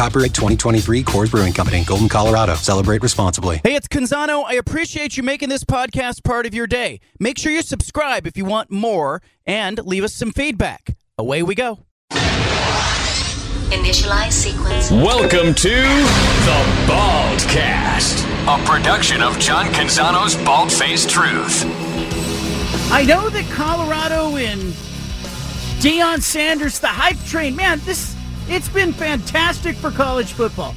Copyright 2023 Coors Brewing Company, Golden, Colorado. Celebrate responsibly. Hey, it's Canzano. I appreciate you making this podcast part of your day. Make sure you subscribe if you want more and leave us some feedback. Away we go. Initialize sequence. Welcome to the Baldcast, a production of John Canzano's Bald Faced Truth. I know that Colorado and Deion Sanders, the hype train, man, this it's been fantastic for college football.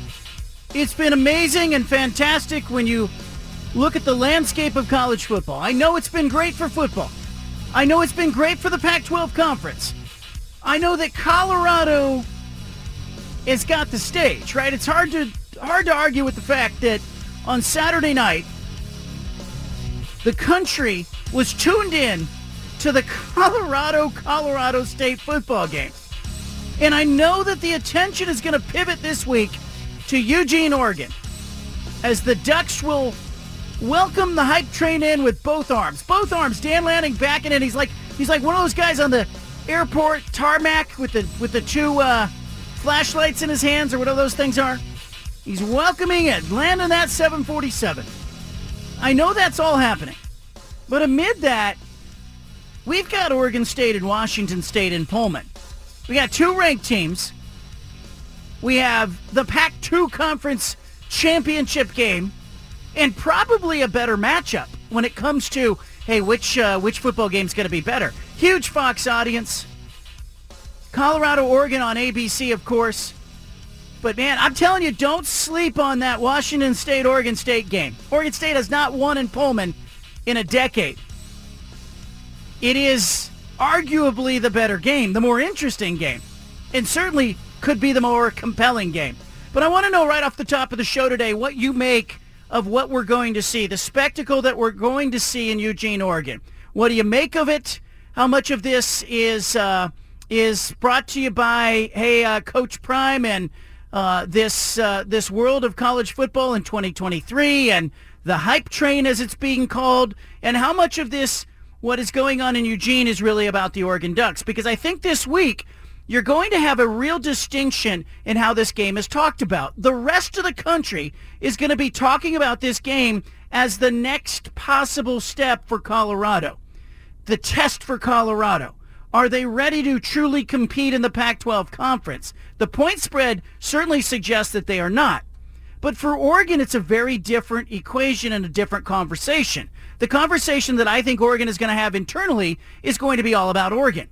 It's been amazing and fantastic when you look at the landscape of college football. I know it's been great for football. I know it's been great for the Pac-12 conference. I know that Colorado has got the stage, right? It's hard to hard to argue with the fact that on Saturday night the country was tuned in to the Colorado Colorado State football game. And I know that the attention is going to pivot this week to Eugene, Oregon, as the Ducks will welcome the hype train in with both arms. Both arms. Dan Lanning backing in. He's like he's like one of those guys on the airport tarmac with the with the two uh, flashlights in his hands or whatever those things are. He's welcoming it, landing that 747. I know that's all happening. But amid that, we've got Oregon State and Washington State in Pullman. We got two ranked teams. We have the Pac-2 Conference Championship game and probably a better matchup when it comes to, hey, which uh, which football game's going to be better. Huge Fox audience. Colorado, Oregon on ABC, of course. But man, I'm telling you, don't sleep on that Washington State Oregon State game. Oregon State has not won in Pullman in a decade. It is arguably the better game, the more interesting game, and certainly could be the more compelling game. But I want to know right off the top of the show today what you make of what we're going to see, the spectacle that we're going to see in Eugene, Oregon. What do you make of it? How much of this is uh, is brought to you by hey uh, Coach Prime and uh, this uh, this world of college football in 2023 and the hype train as it's being called, and how much of this what is going on in Eugene is really about the Oregon Ducks because I think this week you're going to have a real distinction in how this game is talked about. The rest of the country is going to be talking about this game as the next possible step for Colorado. The test for Colorado. Are they ready to truly compete in the Pac-12 conference? The point spread certainly suggests that they are not. But for Oregon, it's a very different equation and a different conversation. The conversation that I think Oregon is going to have internally is going to be all about Oregon.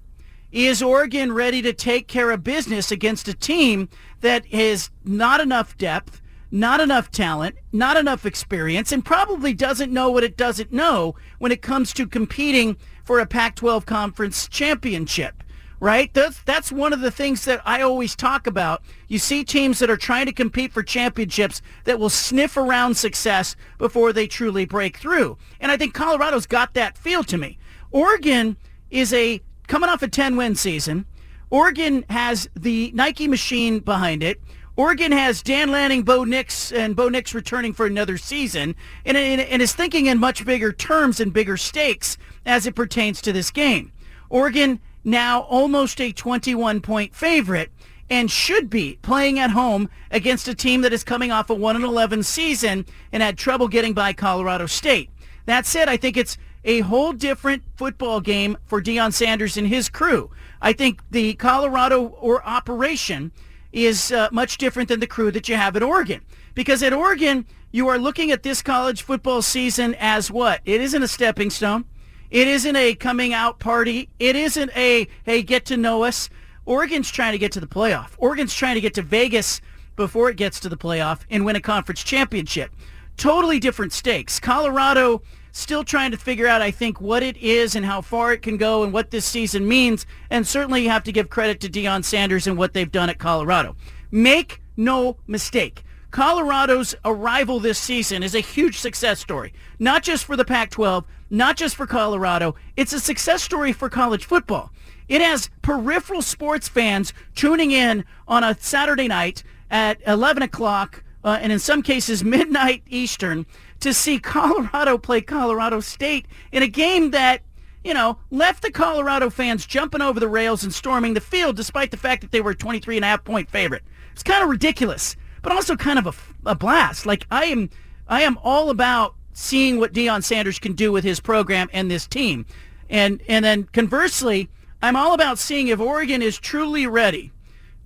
Is Oregon ready to take care of business against a team that has not enough depth, not enough talent, not enough experience, and probably doesn't know what it doesn't know when it comes to competing for a Pac-12 conference championship? Right? That's, that's one of the things that I always talk about. You see teams that are trying to compete for championships that will sniff around success before they truly break through. And I think Colorado's got that feel to me. Oregon is a coming off a 10-win season. Oregon has the Nike machine behind it. Oregon has Dan Lanning, Bo Nix, and Bo Nix returning for another season, and, and, and is thinking in much bigger terms and bigger stakes as it pertains to this game. Oregon now almost a 21 point favorite and should be playing at home against a team that is coming off a 1 11 season and had trouble getting by Colorado State. That said, I think it's a whole different football game for Deion Sanders and his crew. I think the Colorado or operation is uh, much different than the crew that you have at Oregon. Because at Oregon, you are looking at this college football season as what? It isn't a stepping stone. It isn't a coming out party. It isn't a, hey, get to know us. Oregon's trying to get to the playoff. Oregon's trying to get to Vegas before it gets to the playoff and win a conference championship. Totally different stakes. Colorado still trying to figure out, I think, what it is and how far it can go and what this season means. And certainly you have to give credit to Deion Sanders and what they've done at Colorado. Make no mistake. Colorado's arrival this season is a huge success story, not just for the Pac-12, not just for Colorado. It's a success story for college football. It has peripheral sports fans tuning in on a Saturday night at 11 o'clock, uh, and in some cases midnight Eastern, to see Colorado play Colorado State in a game that you know, left the Colorado fans jumping over the rails and storming the field despite the fact that they were a 23 and a half point favorite. It's kind of ridiculous, but also kind of a, a blast. Like I am, I am all about seeing what Deion Sanders can do with his program and this team. And, and then conversely, I'm all about seeing if Oregon is truly ready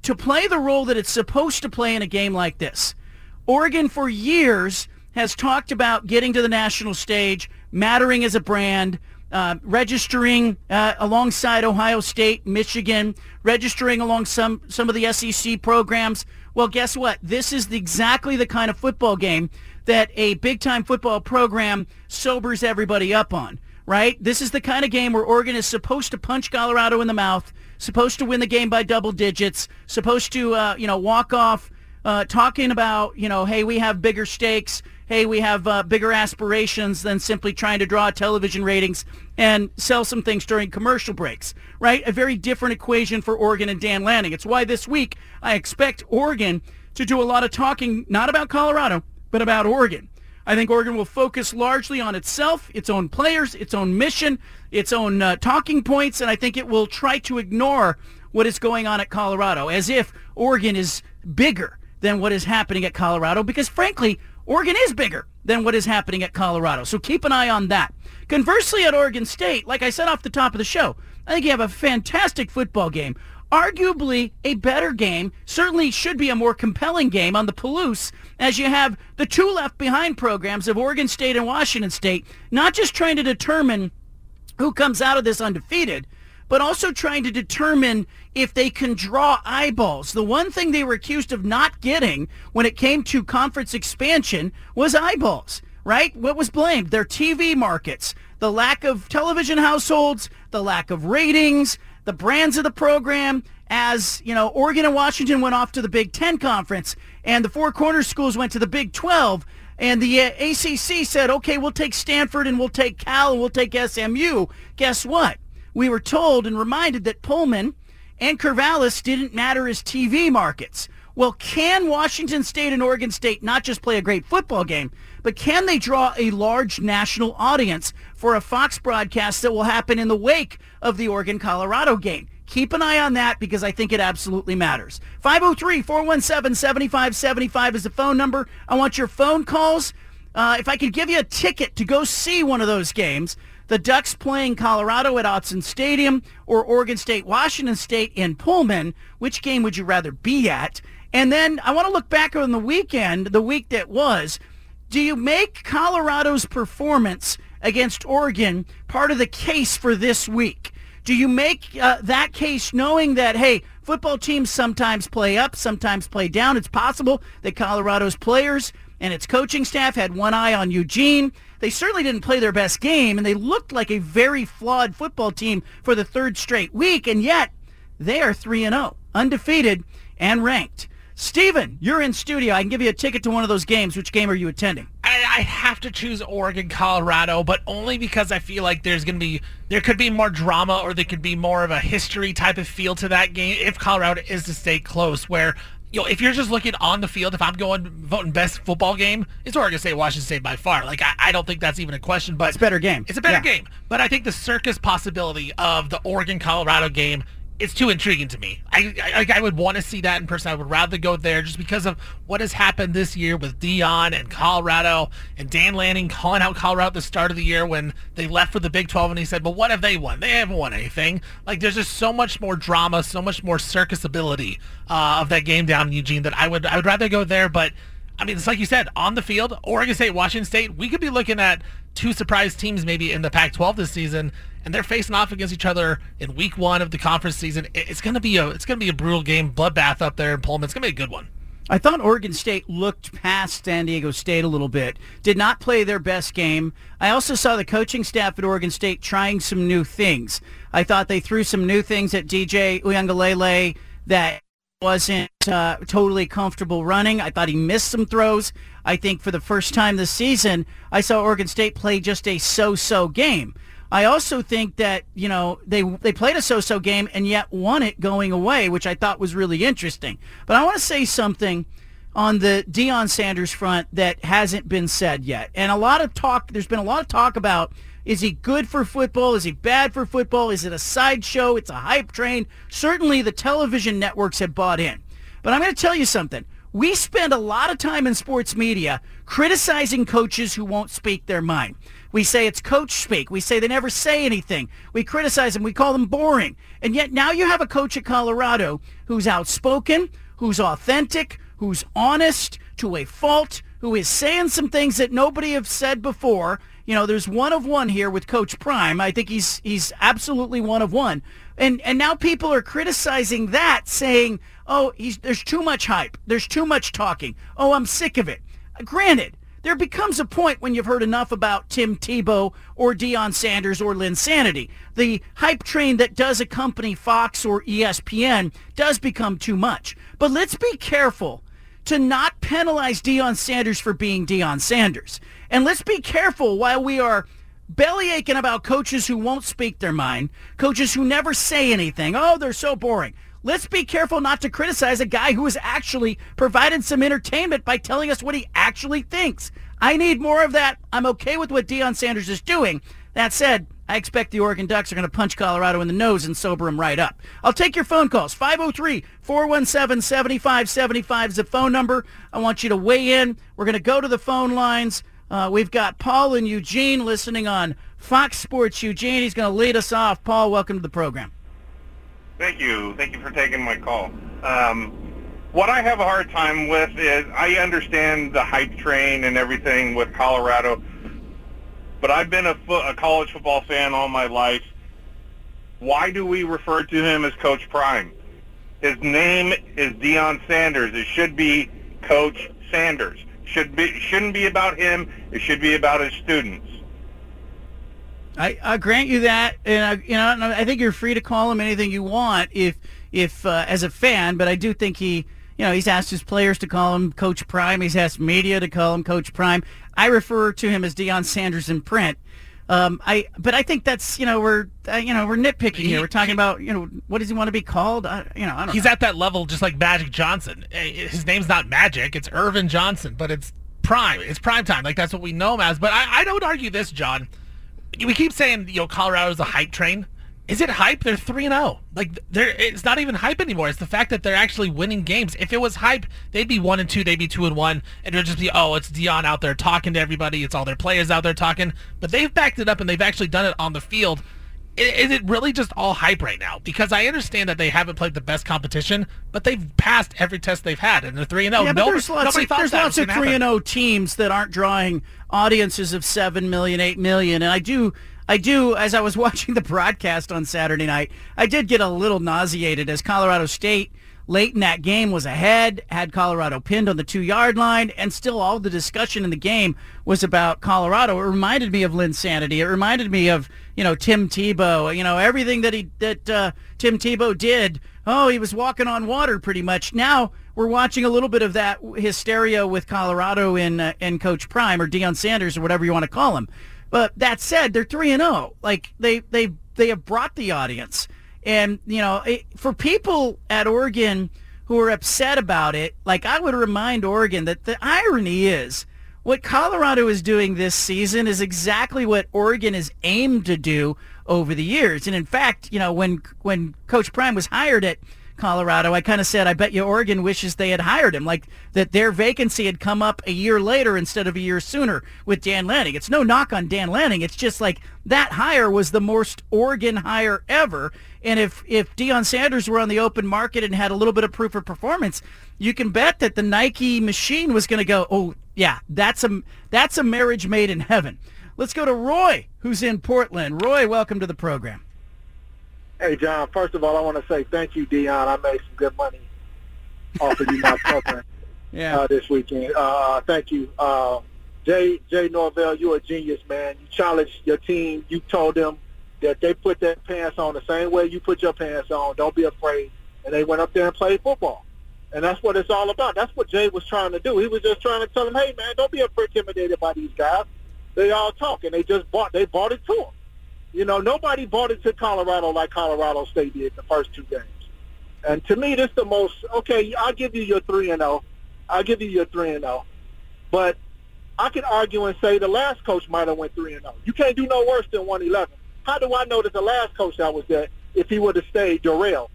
to play the role that it's supposed to play in a game like this. Oregon for years has talked about getting to the national stage, mattering as a brand, uh, registering uh, alongside Ohio State, Michigan, registering along some some of the SEC programs. Well, guess what? This is the, exactly the kind of football game that a big time football program sobers everybody up on. Right? This is the kind of game where Oregon is supposed to punch Colorado in the mouth, supposed to win the game by double digits, supposed to uh, you know walk off uh, talking about you know hey we have bigger stakes hey, we have uh, bigger aspirations than simply trying to draw television ratings and sell some things during commercial breaks, right? A very different equation for Oregon and Dan Lanning. It's why this week I expect Oregon to do a lot of talking, not about Colorado, but about Oregon. I think Oregon will focus largely on itself, its own players, its own mission, its own uh, talking points, and I think it will try to ignore what is going on at Colorado as if Oregon is bigger than what is happening at Colorado because frankly, Oregon is bigger than what is happening at Colorado. So keep an eye on that. Conversely, at Oregon State, like I said off the top of the show, I think you have a fantastic football game. Arguably a better game, certainly should be a more compelling game on the Palouse as you have the two left behind programs of Oregon State and Washington State, not just trying to determine who comes out of this undefeated, but also trying to determine if they can draw eyeballs. The one thing they were accused of not getting when it came to conference expansion was eyeballs, right? What was blamed? Their TV markets, the lack of television households, the lack of ratings, the brands of the program. As, you know, Oregon and Washington went off to the Big Ten Conference and the Four Corners schools went to the Big 12 and the uh, ACC said, okay, we'll take Stanford and we'll take Cal and we'll take SMU. Guess what? we were told and reminded that Pullman and Corvallis didn't matter as TV markets. Well, can Washington State and Oregon State not just play a great football game, but can they draw a large national audience for a Fox broadcast that will happen in the wake of the Oregon-Colorado game? Keep an eye on that because I think it absolutely matters. 503-417-7575 is the phone number. I want your phone calls. Uh, if I could give you a ticket to go see one of those games, the Ducks playing Colorado at Autzen Stadium or Oregon State, Washington State in Pullman. Which game would you rather be at? And then I want to look back on the weekend, the week that was. Do you make Colorado's performance against Oregon part of the case for this week? Do you make uh, that case knowing that, hey, football teams sometimes play up, sometimes play down? It's possible that Colorado's players and its coaching staff had one eye on Eugene. They certainly didn't play their best game, and they looked like a very flawed football team for the third straight week, and yet they are 3 and 0, undefeated and ranked. Steven, you're in studio. I can give you a ticket to one of those games. Which game are you attending? I, I have to choose Oregon, Colorado, but only because I feel like there's going to be there could be more drama or there could be more of a history type of feel to that game if Colorado is to stay close. Where you know, if you're just looking on the field, if I'm going voting best football game, it's Oregon State, Washington State by far. Like I, I don't think that's even a question. But it's a better game. It's a better yeah. game. But I think the circus possibility of the Oregon Colorado game it's too intriguing to me. I I, I would want to see that in person. I would rather go there just because of what has happened this year with Deion and Colorado and Dan Lanning calling out Colorado at the start of the year when they left for the Big 12 and he said, "But what have they won? They haven't won anything." Like there's just so much more drama, so much more circus ability uh, of that game down in Eugene that I would I would rather go there. But I mean, it's like you said on the field, Oregon State, Washington State. We could be looking at two surprise teams maybe in the Pac-12 this season and they're facing off against each other in week one of the conference season. It's gonna be a it's gonna be a brutal game, bloodbath up there in Pullman. It's gonna be a good one. I thought Oregon State looked past San Diego State a little bit. Did not play their best game. I also saw the coaching staff at Oregon State trying some new things. I thought they threw some new things at DJ Uiagalelei that wasn't uh, totally comfortable running. I thought he missed some throws. I think for the first time this season, I saw Oregon State play just a so-so game. I also think that you know they they played a so-so game and yet won it going away, which I thought was really interesting. But I want to say something on the Deion Sanders front that hasn't been said yet, and a lot of talk. There's been a lot of talk about is he good for football? Is he bad for football? Is it a sideshow? It's a hype train. Certainly, the television networks have bought in. But I'm going to tell you something. We spend a lot of time in sports media criticizing coaches who won't speak their mind. We say it's coach speak. We say they never say anything. We criticize them. We call them boring. And yet now you have a coach at Colorado who's outspoken, who's authentic, who's honest to a fault, who is saying some things that nobody have said before you know, there's one of one here with Coach Prime. I think he's he's absolutely one of one. And and now people are criticizing that, saying, "Oh, there's too much hype. There's too much talking. Oh, I'm sick of it." Uh, granted, there becomes a point when you've heard enough about Tim Tebow or Deion Sanders or Linsanity. The hype train that does accompany Fox or ESPN does become too much. But let's be careful to not penalize Deion Sanders for being Deion Sanders. And let's be careful while we are belly aching about coaches who won't speak their mind, coaches who never say anything. Oh, they're so boring. Let's be careful not to criticize a guy who has actually provided some entertainment by telling us what he actually thinks. I need more of that. I'm okay with what Deion Sanders is doing. That said, I expect the Oregon Ducks are going to punch Colorado in the nose and sober them right up. I'll take your phone calls. 503-417-7575 is the phone number. I want you to weigh in. We're going to go to the phone lines. Uh, we've got Paul and Eugene listening on Fox Sports Eugene. He's going to lead us off. Paul, welcome to the program. Thank you. Thank you for taking my call. Um, what I have a hard time with is I understand the hype train and everything with Colorado – but I've been a, fo- a college football fan all my life. Why do we refer to him as Coach Prime? His name is Deion Sanders. It should be Coach Sanders. Should be shouldn't be about him. It should be about his students. I, I grant you that, and I, you know, I think you're free to call him anything you want if, if uh, as a fan. But I do think he, you know, he's asked his players to call him Coach Prime. He's asked media to call him Coach Prime. I refer to him as Deion Sanders in print. Um, I, but I think that's you know we're uh, you know we're nitpicking he, here. We're talking he, about you know what does he want to be called? I, you know I don't. He's know. at that level, just like Magic Johnson. Eh, his name's not Magic; it's Earvin Johnson, but it's prime. It's prime time. Like that's what we know him as. But I, I don't argue this, John. We keep saying you know Colorado's a hype train. Is it hype? They're three and zero. Oh. Like they're it's not even hype anymore. It's the fact that they're actually winning games. If it was hype, they'd be one and two. They'd be two and one, and it'd just be oh, it's Deion out there talking to everybody. It's all their players out there talking. But they've backed it up and they've actually done it on the field. Is it really just all hype right now? Because I understand that they haven't played the best competition, but they've passed every test they've had, and they're three and zero. Oh. Yeah, but there's lots of, there's lots of three and zero teams that aren't drawing audiences of seven million, eight million, and I do I do, as I was watching the broadcast on Saturday night, I did get a little nauseated as Colorado State late in that game was ahead, had Colorado pinned on the two yard line, and still all the discussion in the game was about Colorado. It reminded me of Linsanity. It reminded me of, you know, Tim Tebow, you know, everything that he, that uh, Tim Tebow did. Oh, he was walking on water pretty much. Now we're watching a little bit of that hysteria with Colorado in, uh, Coach Prime or Deion Sanders or whatever you want to call him. But that said, they're three and zero. Oh. Like they they they have brought the audience, and you know, it, for people at Oregon who are upset about it, like I would remind Oregon that the irony is what Colorado is doing this season is exactly what Oregon is aimed to do over the years. And in fact, you know, when when Coach Prime was hired at Colorado, I kind of said, I bet you Oregon wishes they had hired him, like that their vacancy had come up a year later instead of a year sooner with Dan Lanning. It's no knock on Dan Lanning. It's just like that hire was the most Oregon hire ever. And if, if Deion Sanders were on the open market and had a little bit of proof of performance, you can bet that the Nike machine was going to go, oh, yeah, that's a, that's a marriage made in heaven. Let's go to Roy, who's in Portland. Roy, welcome to the program. Hey, John, first of all, I want to say thank you, Deion. I made some good money off of you not covering yeah. uh, this weekend. Uh, thank you. Uh, Jay, Jay Norvell, you're a genius, man. You challenged your team. You told them that they put their pants on the same way you put your pants on. Don't be afraid. And they went up there and played football. And that's what it's all about. That's what Jay was trying to do. He was just trying to tell them, hey, man, don't be intimidated by these guys. They all talk, and they just bought, they bought it to him. You know, nobody bought it to Colorado like Colorado State did the first two games. And to me, this is the most, okay, I'll give you your 3 and 0. I'll give you your 3 and 0. But I could argue and say the last coach might have went 3 and 0. You can't do no worse than 111. How do I know that the last coach that was there, if he would have stayed, Dorrell,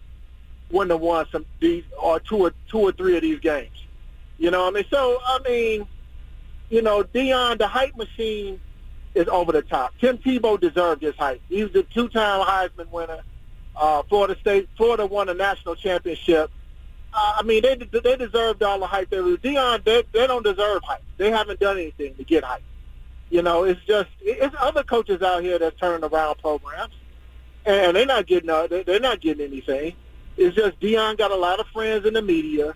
wouldn't have won some these or two or two or three of these games. You know, what I mean, so I mean, you know, Deion, the hype machine is over the top. Tim Tebow deserved his hype. He was a two-time Heisman winner. Uh, Florida State, Florida won a national championship. Uh, I mean, they they deserved all the hype. They Deion, they they don't deserve hype. They haven't done anything to get hype. You know, it's just it's other coaches out here that's turning around programs, and they're not getting uh, they're not getting anything. It's just Deion got a lot of friends in the media.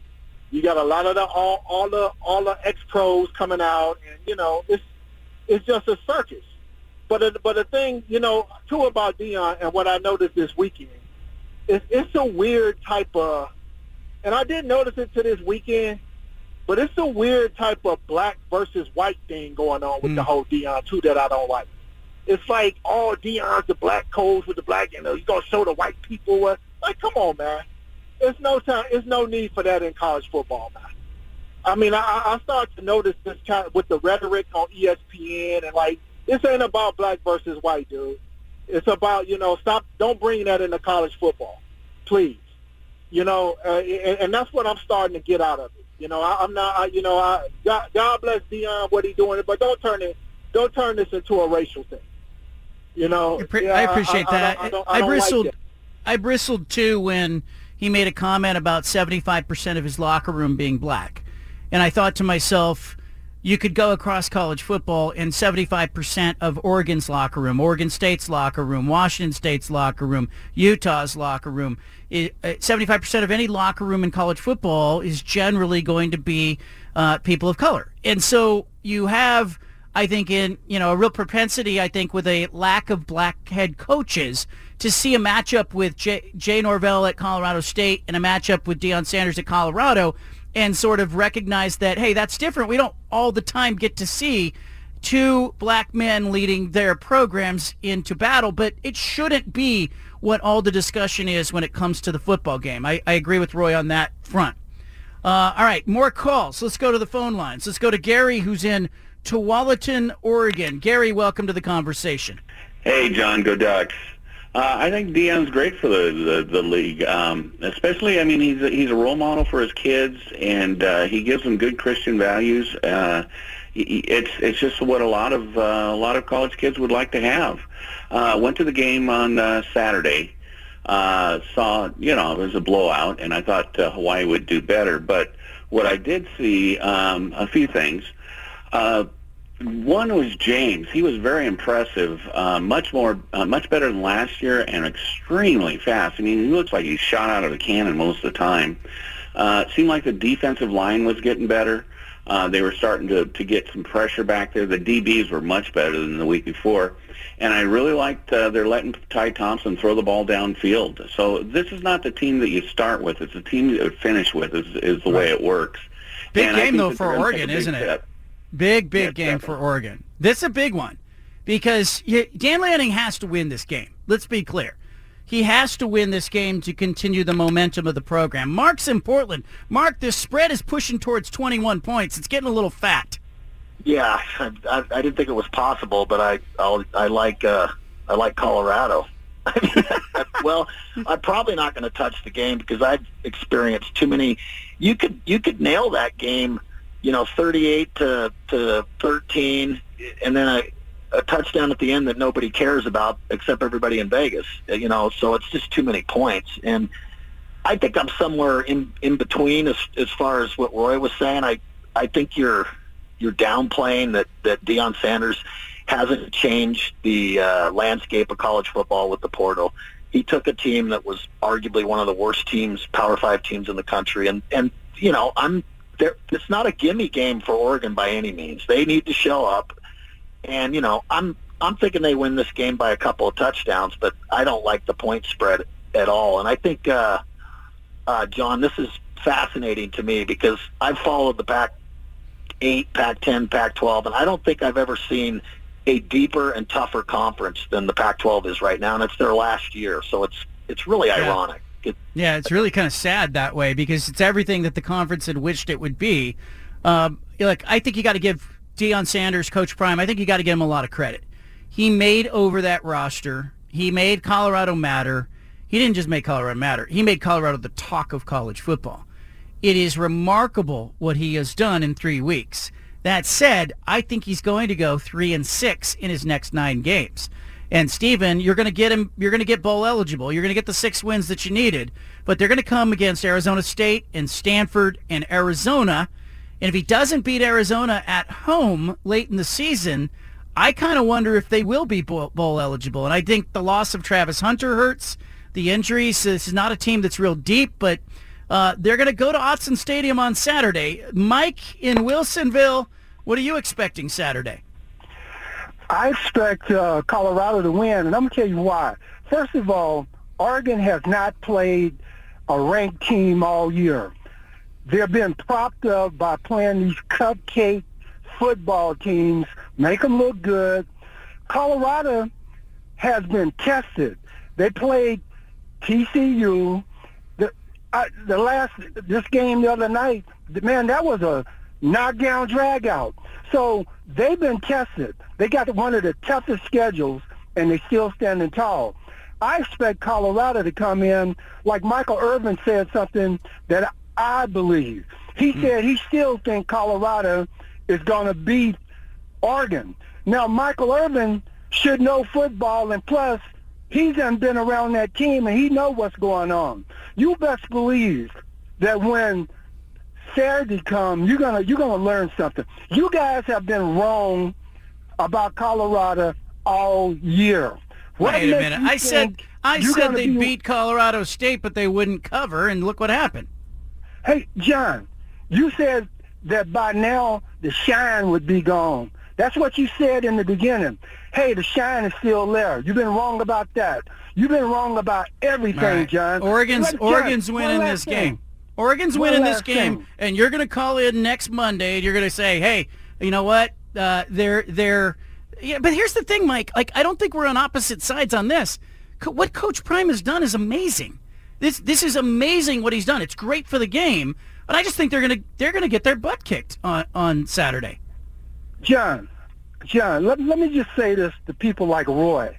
You got a lot of the all, all the all the ex pros coming out, and you know it's it's just a circus. But but the thing you know too about Deion and what I noticed this weekend is it's a weird type of, and I didn't notice it to this weekend, but it's a weird type of black versus white thing going on with mm. the whole Deion too that I don't like. It's like, oh, Deion's the black codes with the black, you know, he's gonna show the white people what. Like, come on, man. There's no time. There's no need for that in college football, man. I mean, I, I start to notice this kind of with the rhetoric on ESPN and like, this ain't about black versus white, dude. It's about you know, stop. Don't bring that into college football, please. You know, uh, and, and that's what I'm starting to get out of it. You know, I, I'm not. I, you know, I God, God bless Deion what he's doing, but don't turn it. Don't turn this into a racial thing. You know, I, yeah, I appreciate I, that. I, don't, I, don't bristled. Like I bristled too when he made a comment about 75% of his locker room being black. And I thought to myself, you could go across college football and 75% of Oregon's locker room, Oregon State's locker room, Washington State's locker room, Utah's locker room, 75% uh, of any locker room in college football is generally going to be uh, people of color. And so you have, I think, in, you know, a real propensity, I think, with a lack of black head coaches to see a matchup with Jay, Jay Norvell at Colorado State and a matchup with Deion Sanders at Colorado and sort of recognize that, hey, that's different. We don't all the time get to see two black men leading their programs into battle, but it shouldn't be what all the discussion is when it comes to the football game. I, I agree with Roy on that front. Uh, all right, more calls. Let's go to the phone lines. Let's go to Gary, who's in Tualatin, Oregon. Gary, welcome to the conversation. Hey, John, go Ducks. Uh, I think Deion's great for the the, the league, um, especially. I mean, he's a, he's a role model for his kids, and uh, he gives them good Christian values. Uh, he, it's it's just what a lot of uh, a lot of college kids would like to have. Uh, went to the game on uh, Saturday. Uh, saw you know it was a blowout, and I thought uh, Hawaii would do better. But what I did see um, a few things. Uh, one was James. He was very impressive, uh, much more, uh, much better than last year, and extremely fast. I mean, he looks like he shot out of a cannon most of the time. Uh, seemed like the defensive line was getting better. Uh, they were starting to, to get some pressure back there. The DBs were much better than the week before. And I really liked uh, they're letting Ty Thompson throw the ball downfield. So this is not the team that you start with. It's the team that you finish with is, is the right. way it works. Big and game, though, for Oregon, isn't it? Step. Big, big yeah, game definitely. for Oregon. This is a big one because Dan Lanning has to win this game. Let's be clear. He has to win this game to continue the momentum of the program. Mark's in Portland. Mark, this spread is pushing towards 21 points. It's getting a little fat. Yeah, I, I, I didn't think it was possible, but I I'll, I like uh, I like Colorado. well, I'm probably not going to touch the game because I've experienced too many. You could you could nail that game you know, 38 to, to 13, and then a, a touchdown at the end that nobody cares about except everybody in Vegas. You know, so it's just too many points. And I think I'm somewhere in in between as as far as what Roy was saying. I I think you're you're downplaying that that Deion Sanders hasn't changed the uh, landscape of college football with the portal. He took a team that was arguably one of the worst teams, Power Five teams in the country, and and you know I'm it's not a gimme game for Oregon by any means. They need to show up, and you know, I'm I'm thinking they win this game by a couple of touchdowns, but I don't like the point spread at all. And I think, uh, uh, John, this is fascinating to me because I've followed the Pac eight, Pac ten, Pac twelve, and I don't think I've ever seen a deeper and tougher conference than the Pac twelve is right now, and it's their last year, so it's it's really Yeah. ironic. It, Yeah, it's really kind of sad that way because it's everything that the conference had wished it would be. Um, like, I think you got to give Deion Sanders, Coach Prime, I think you got to give him a lot of credit. He made over that roster. He made Colorado matter. He didn't just make Colorado matter. He made Colorado the talk of college football. It is remarkable what he has done in three weeks. That said, I think he's going to go three and six in his next nine games. And Steven, you're going to get him. You're going to get bowl eligible. You're going to get the six wins that you needed. But they're going to come against Arizona State and Stanford and Arizona. And if he doesn't beat Arizona at home late in the season, I kind of wonder if they will be bowl, eligible. And I think the loss of Travis Hunter hurts. The injuries. This is not a team that's real deep, but uh, they're going to go to Autzen Stadium on Saturday. Mike in Wilsonville, what are you expecting Saturday? I expect uh, Colorado to win, and I'm going to tell you why. First of all, Oregon has not played a ranked team all year. They're being propped up by playing these cupcake football teams, make them look good. Colorado has been tested. They played TCU. The, I, the last this game the other night, man, that was a knockdown drag out. So they've been tested. They got one of the toughest schedules, and they're still standing tall. I expect Colorado to come in like Michael Irvin said something that I believe. He hmm. said he still thinks Colorado is going to beat Oregon. Now, Michael Irvin should know football, and plus, he's been around that team, and he know what's going on. You best believe that when Saturday comes, you're gonna you're gonna learn something. You guys have been wrong about Colorado all year. What Wait a minute. I said I said they'd be- beat Colorado State, but they wouldn't cover, and look what happened. Hey, John, you said that by now the shine would be gone. That's what you said in the beginning. Hey, the shine is still there. You've been wrong about that. You've been wrong about everything, right. John. Oregon's Oregon's winning this game. Oregon's One winning this game, thing. and you're going to call in next Monday, and you're going to say, "Hey, you know what? Uh, they're they're." Yeah, but here's the thing, Mike. Like, I don't think we're on opposite sides on this. Co- what Coach Prime has done is amazing. This this is amazing what he's done. It's great for the game, but I just think they're gonna they're gonna get their butt kicked on on Saturday. John, John, let, let me just say this to people like Roy.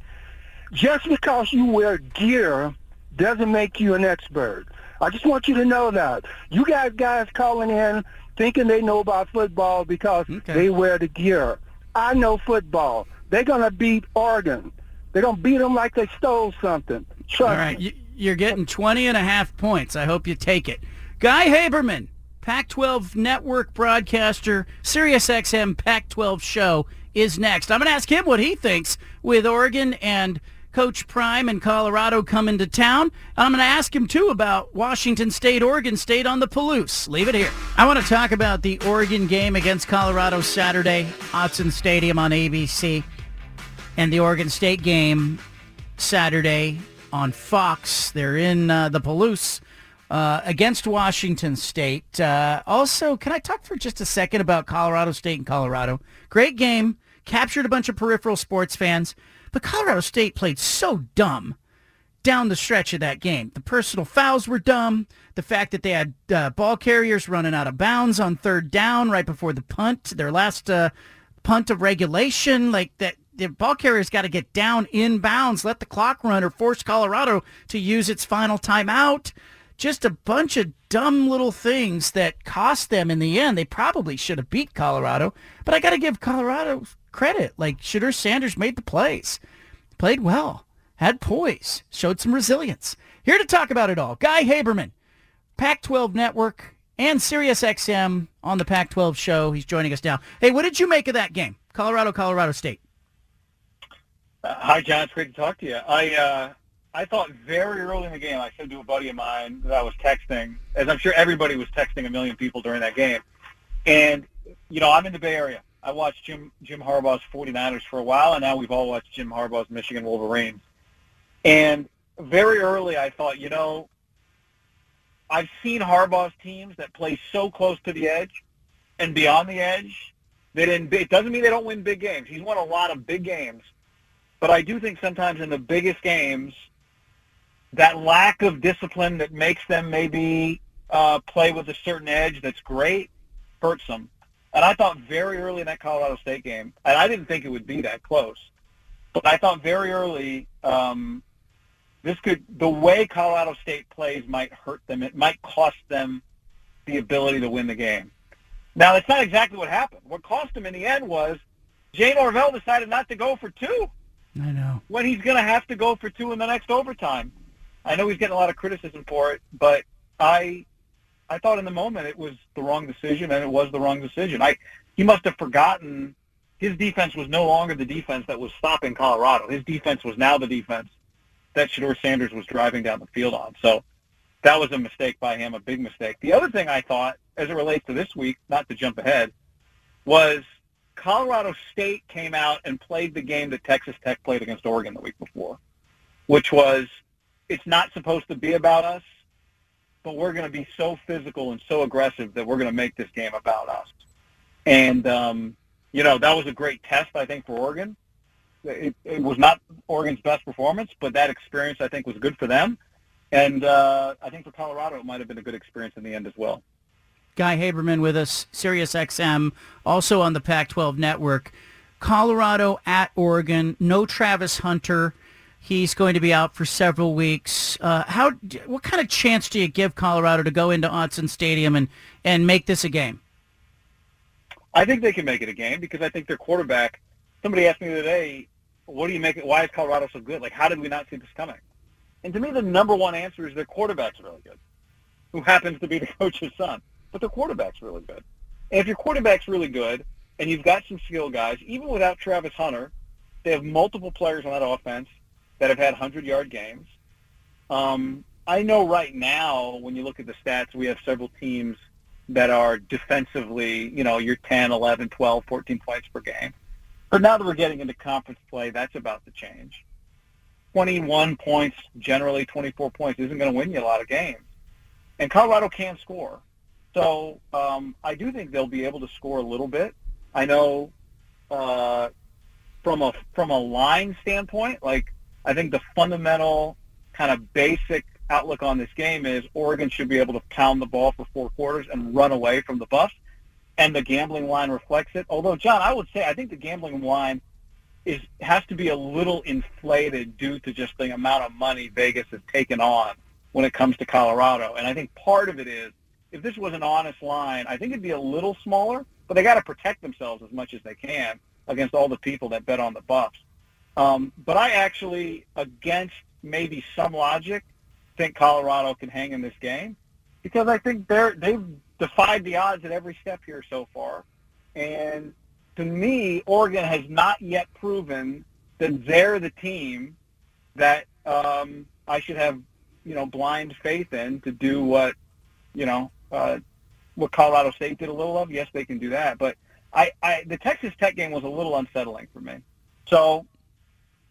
Just because you wear gear doesn't make you an expert. I just want you to know that. You guys guys calling in thinking they know about football because they wear the gear. I know football. They're going to beat Oregon. They're going to beat them like they stole something. Trust All right, me. you, you're getting 20 and a half points. I hope you take it. Guy Haberman, Pac-12 network broadcaster, SiriusXM Pac-12 show is next. I'm going to ask him what he thinks with Oregon and Coach Prime and Colorado coming to town. I'm going to ask him too about Washington State, Oregon State on the Palouse. Leave it here. I want to talk about the Oregon game against Colorado Saturday, Autzen Stadium on ABC, and the Oregon State game Saturday on Fox. They're in uh, the Palouse uh, against Washington State. Uh, also, can I talk for just a second about Colorado State and Colorado? Great game. Captured a bunch of peripheral sports fans. But Colorado State played so dumb down the stretch of that game. The personal fouls were dumb. The fact that they had uh, ball carriers running out of bounds on third down right before the punt, their last uh, punt of regulation, like that. The ball carriers got to get down in bounds, let the clock run, or force Colorado to use its final timeout. Just a bunch of dumb little things that cost them in the end. They probably should have beat Colorado, but I got to give Colorado credit. Like Shedeur Sanders made the plays, played well, had poise, showed some resilience. Here to talk about it all, Guy Haberman, Pac-12 Network and SiriusXM on the Pac-12 show. He's joining us now. Hey, what did you make of that game? Colorado, Colorado State. Uh, Hi, John. It's great to talk to you. I uh, I thought very early in the game, I said to a buddy of mine that I was texting, as I'm sure everybody was texting a million people during that game. And, you know, I'm in the Bay Area. I watched Jim Jim Harbaugh's 49ers for a while, and now we've all watched Jim Harbaugh's Michigan Wolverines. And very early, I thought, you know, I've seen Harbaugh's teams that play so close to the edge and beyond the edge. They didn't. It doesn't mean they don't win big games. He's won a lot of big games, but I do think sometimes in the biggest games, that lack of discipline that makes them maybe uh, play with a certain edge that's great hurts them. And I thought very early in that Colorado State game, and I didn't think it would be that close, but I thought very early um, this could the way Colorado State plays might hurt them. It might cost them the ability to win the game. Now that's not exactly what happened. What cost them in the end was Jay Norvell decided not to go for two. I know. When he's going to have to go for two in the next overtime. I know he's getting a lot of criticism for it, but I I thought in the moment it was the wrong decision, and it was the wrong decision. I he must have forgotten his defense was no longer the defense that was stopping Colorado. His defense was now the defense that Shedeur Sanders was driving down the field on. So that was a mistake by him, a big mistake. The other thing I thought, as it relates to this week, not to jump ahead, was Colorado State came out and played the game that Texas Tech played against Oregon the week before, which was it's not supposed to be about us, but we're going to be so physical and so aggressive that we're going to make this game about us. And, um, you know, that was a great test, I think, for Oregon. It, it was not Oregon's best performance, but that experience, I think, was good for them. And uh, I think for Colorado, it might have been a good experience in the end as well. Guy Haberman with us, Sirius XM, also on the Pac-12 network. Colorado at Oregon, no Travis Hunter. He's going to be out for several weeks. Uh, how? What kind of chance do you give Colorado to go into Autzen Stadium and, and make this a game? I think they can make it a game because I think their quarterback. Somebody asked me today, "What do you make it? Why is Colorado so good? Like, how did we not see this coming?" And to me, the number one answer is their quarterback's really good, who happens to be the coach's son. But their quarterback's really good. And if your quarterback's really good, and you've got some skill guys, even without Travis Hunter, they have multiple players on that offense that have had 100-yard games. Um, I know right now, when you look at the stats, we have several teams that are defensively, you know, you're 10, 11, 12, 14 points per game. But now that we're getting into conference play, that's about to change. 21 points, generally 24 points, isn't going to win you a lot of games. And Colorado can score. So um, I do think they'll be able to score a little bit. I know uh, from a from a line standpoint, like I think the fundamental kind of basic outlook on this game is Oregon should be able to pound the ball for four quarters and run away from the Buffs, and the gambling line reflects it. Although, John, I would say I think the gambling line is has to be a little inflated due to just the amount of money Vegas has taken on when it comes to Colorado. And I think part of it is if this was an honest line, I think it'd be a little smaller, but they got to protect themselves as much as they can against all the people that bet on the Buffs. Um, but I actually, against maybe some logic, think Colorado can hang in this game because I think they're they've defied the odds at every step here so far. And to me, Oregon has not yet proven that they're the team that um, I should have, you know, blind faith in to do what, you know, uh, what Colorado State did a little of. Yes, they can do that, but I, I the Texas Tech game was a little unsettling for me. So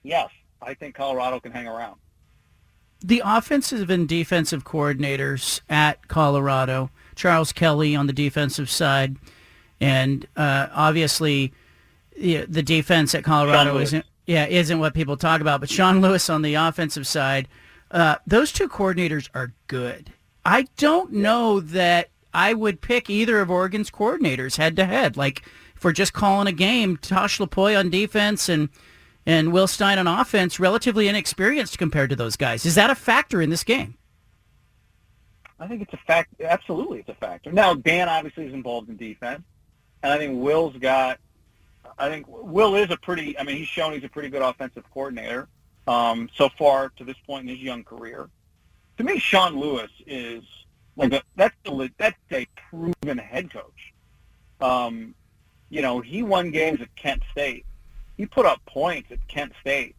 yes, I think Colorado can hang around. The offensive and defensive coordinators at Colorado, Charles Kelly on the defensive side, and uh, obviously the defense at Colorado isn't yeah isn't what people talk about. But Sean Lewis on the offensive side, uh, those two coordinators are good. I don't know that I would pick either of Oregon's coordinators head to head. Like if we're just calling a game, Tosh Lupoi on defense and and Will Stein on offense, relatively inexperienced compared to those guys. Is that a factor in this game? I think it's a fact. Absolutely, it's a factor. Now, Dan obviously is involved in defense, and I think Will's got. I think Will is a pretty. I mean, he's shown he's a pretty good offensive coordinator um, so far to this point in his young career. To me, Sean Lewis is like a, that's a, that's a proven head coach. Um, you know, he won games at Kent State he put up points at Kent State.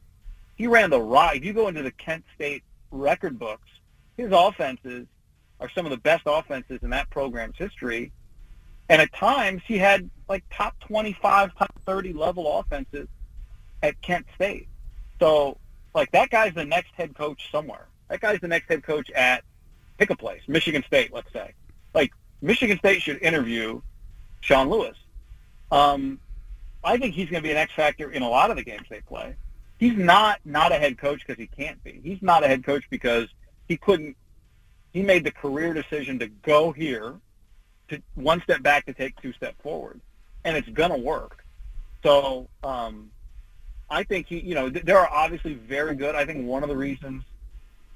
He ran the ride. If you go into the Kent State record books, his offenses are some of the best offenses in that program's history. And at times he had like top 25, top 30 level offenses at Kent State. So like that guy's the next head coach somewhere. That guy's the next head coach at pick a place, Michigan State, let's say. Like Michigan State should interview Sean Lewis. Um, I think he's going to be an X factor in a lot of the games they play. He's not not a head coach because he can't be. He's not a head coach because he couldn't. He made the career decision to go here, to one step back to take two step forward, and it's going to work. So um, I think he, you know, th- there are obviously very good. I think one of the reasons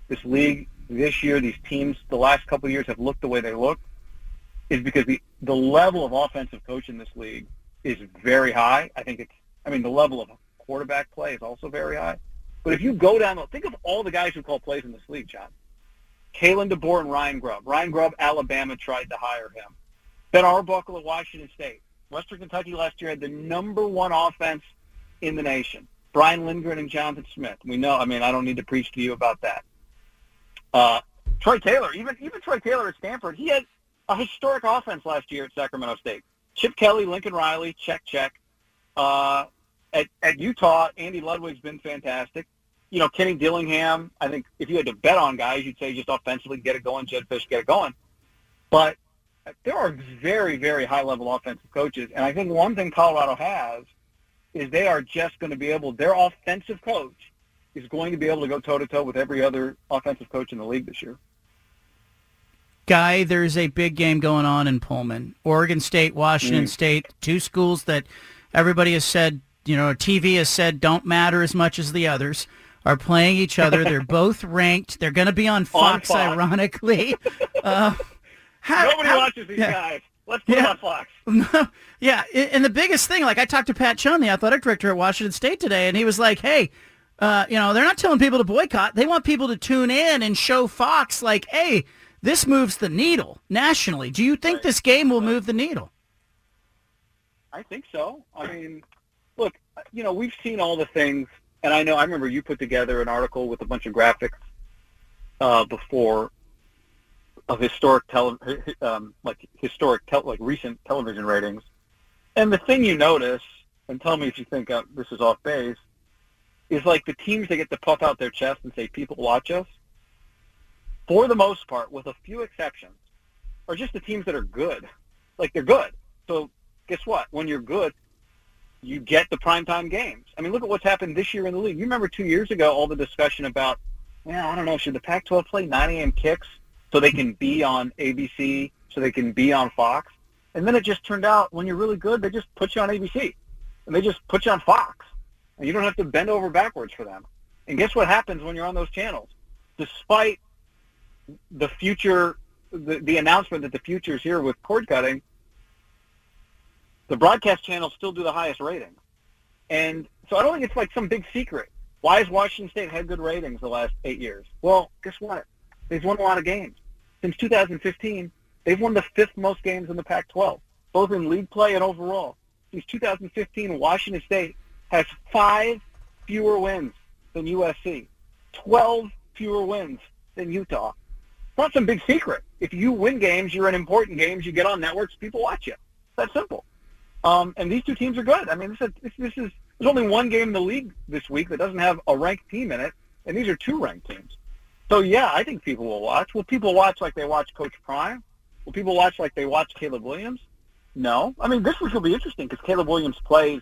this league this year, these teams, the last couple of years have looked the way they look, is because the the level of offensive coach in this league is very high. I think it's, I mean, the level of quarterback play is also very high. But if you go down, the, think of all the guys who call plays in this league, John. Kalen DeBoer and Ryan Grubb. Ryan Grubb, Alabama tried to hire him. Ben Arbuckle at Washington State. Western Kentucky last year had the number one offense in the nation. Brian Lindgren and Jonathan Smith. We know. I mean, I don't need to preach to you about that. Uh, Troy Taylor, even even Troy Taylor at Stanford, he had a historic offense last year at Sacramento State. Chip Kelly, Lincoln Riley, check check. Uh, at at Utah, Andy Ludwig's been fantastic. You know, Kenny Dillingham. I think if you had to bet on guys, you'd say just offensively get it going. Jedd Fisch, get it going. But there are very very high level offensive coaches, and I think one thing Colorado has is they are just going to be able. Their offensive coach is going to be able to go toe to toe with every other offensive coach in the league this year. Guy, there's a big game going on in Pullman. Oregon State, Washington Mm. State, two schools that everybody has said, you know, TV has said don't matter as much as the others, are playing each other. They're both ranked. They're going to be on Fox, Fox. ironically. Uh, how- Nobody how- watches these yeah. guys. Let's put Yeah. on Fox. yeah, and the biggest thing, like I talked to Pat Chun, the athletic director at Washington State today, and he was like, "Hey, uh, you know, they're not telling people to boycott. They want people to tune in and show Fox, like, hey, this moves the needle nationally. Do you think this game will move the needle?" I think so. I mean, look, you know, we've seen all the things, and I know I remember you put together an article with a bunch of graphics uh, before of historic tele, um, like historic, tel- like recent television ratings. And the thing you notice, and tell me if you think uh, this is off base, is like the teams that get to puff out their chest and say, "People watch us." For the most part, with a few exceptions, are just the teams that are good. Like they're good. So guess what? When you're good, you get the primetime games. I mean, look at what's happened this year in the league. You remember two years ago all the discussion about, well, I don't know, should the Pac-12 play 9 a.m. kicks so they can be on ABC, so they can be on Fox? And then it just turned out when you're really good, they just put you on ABC, and they just put you on Fox, and you don't have to bend over backwards for them. And guess what happens when you're on those channels? Despite the future, the, the announcement that the future is here with cord cutting, the broadcast channels still do the highest ratings. And so I don't think it's like some big secret. Why has Washington State had good ratings the last eight years? Well, guess what? They've won a lot of games. Since 2015, they've won the fifth most games in the Pac-12, both in league play and overall. Since 2015, Washington State has five fewer wins than USC, 12 fewer wins than Utah. It's not some big secret. If you win games, you're in important games, you get on networks, people watch you. It's that simple. Um, and these two teams are good. I mean, this is, this, this is there's only one game in the league this week that doesn't have a ranked team in it, and these are two ranked teams. So yeah, I think people will watch. Will people watch like they watch Coach Prime? Will people watch like they watch Caleb Williams? No. I mean, this week will be interesting because Caleb Williams plays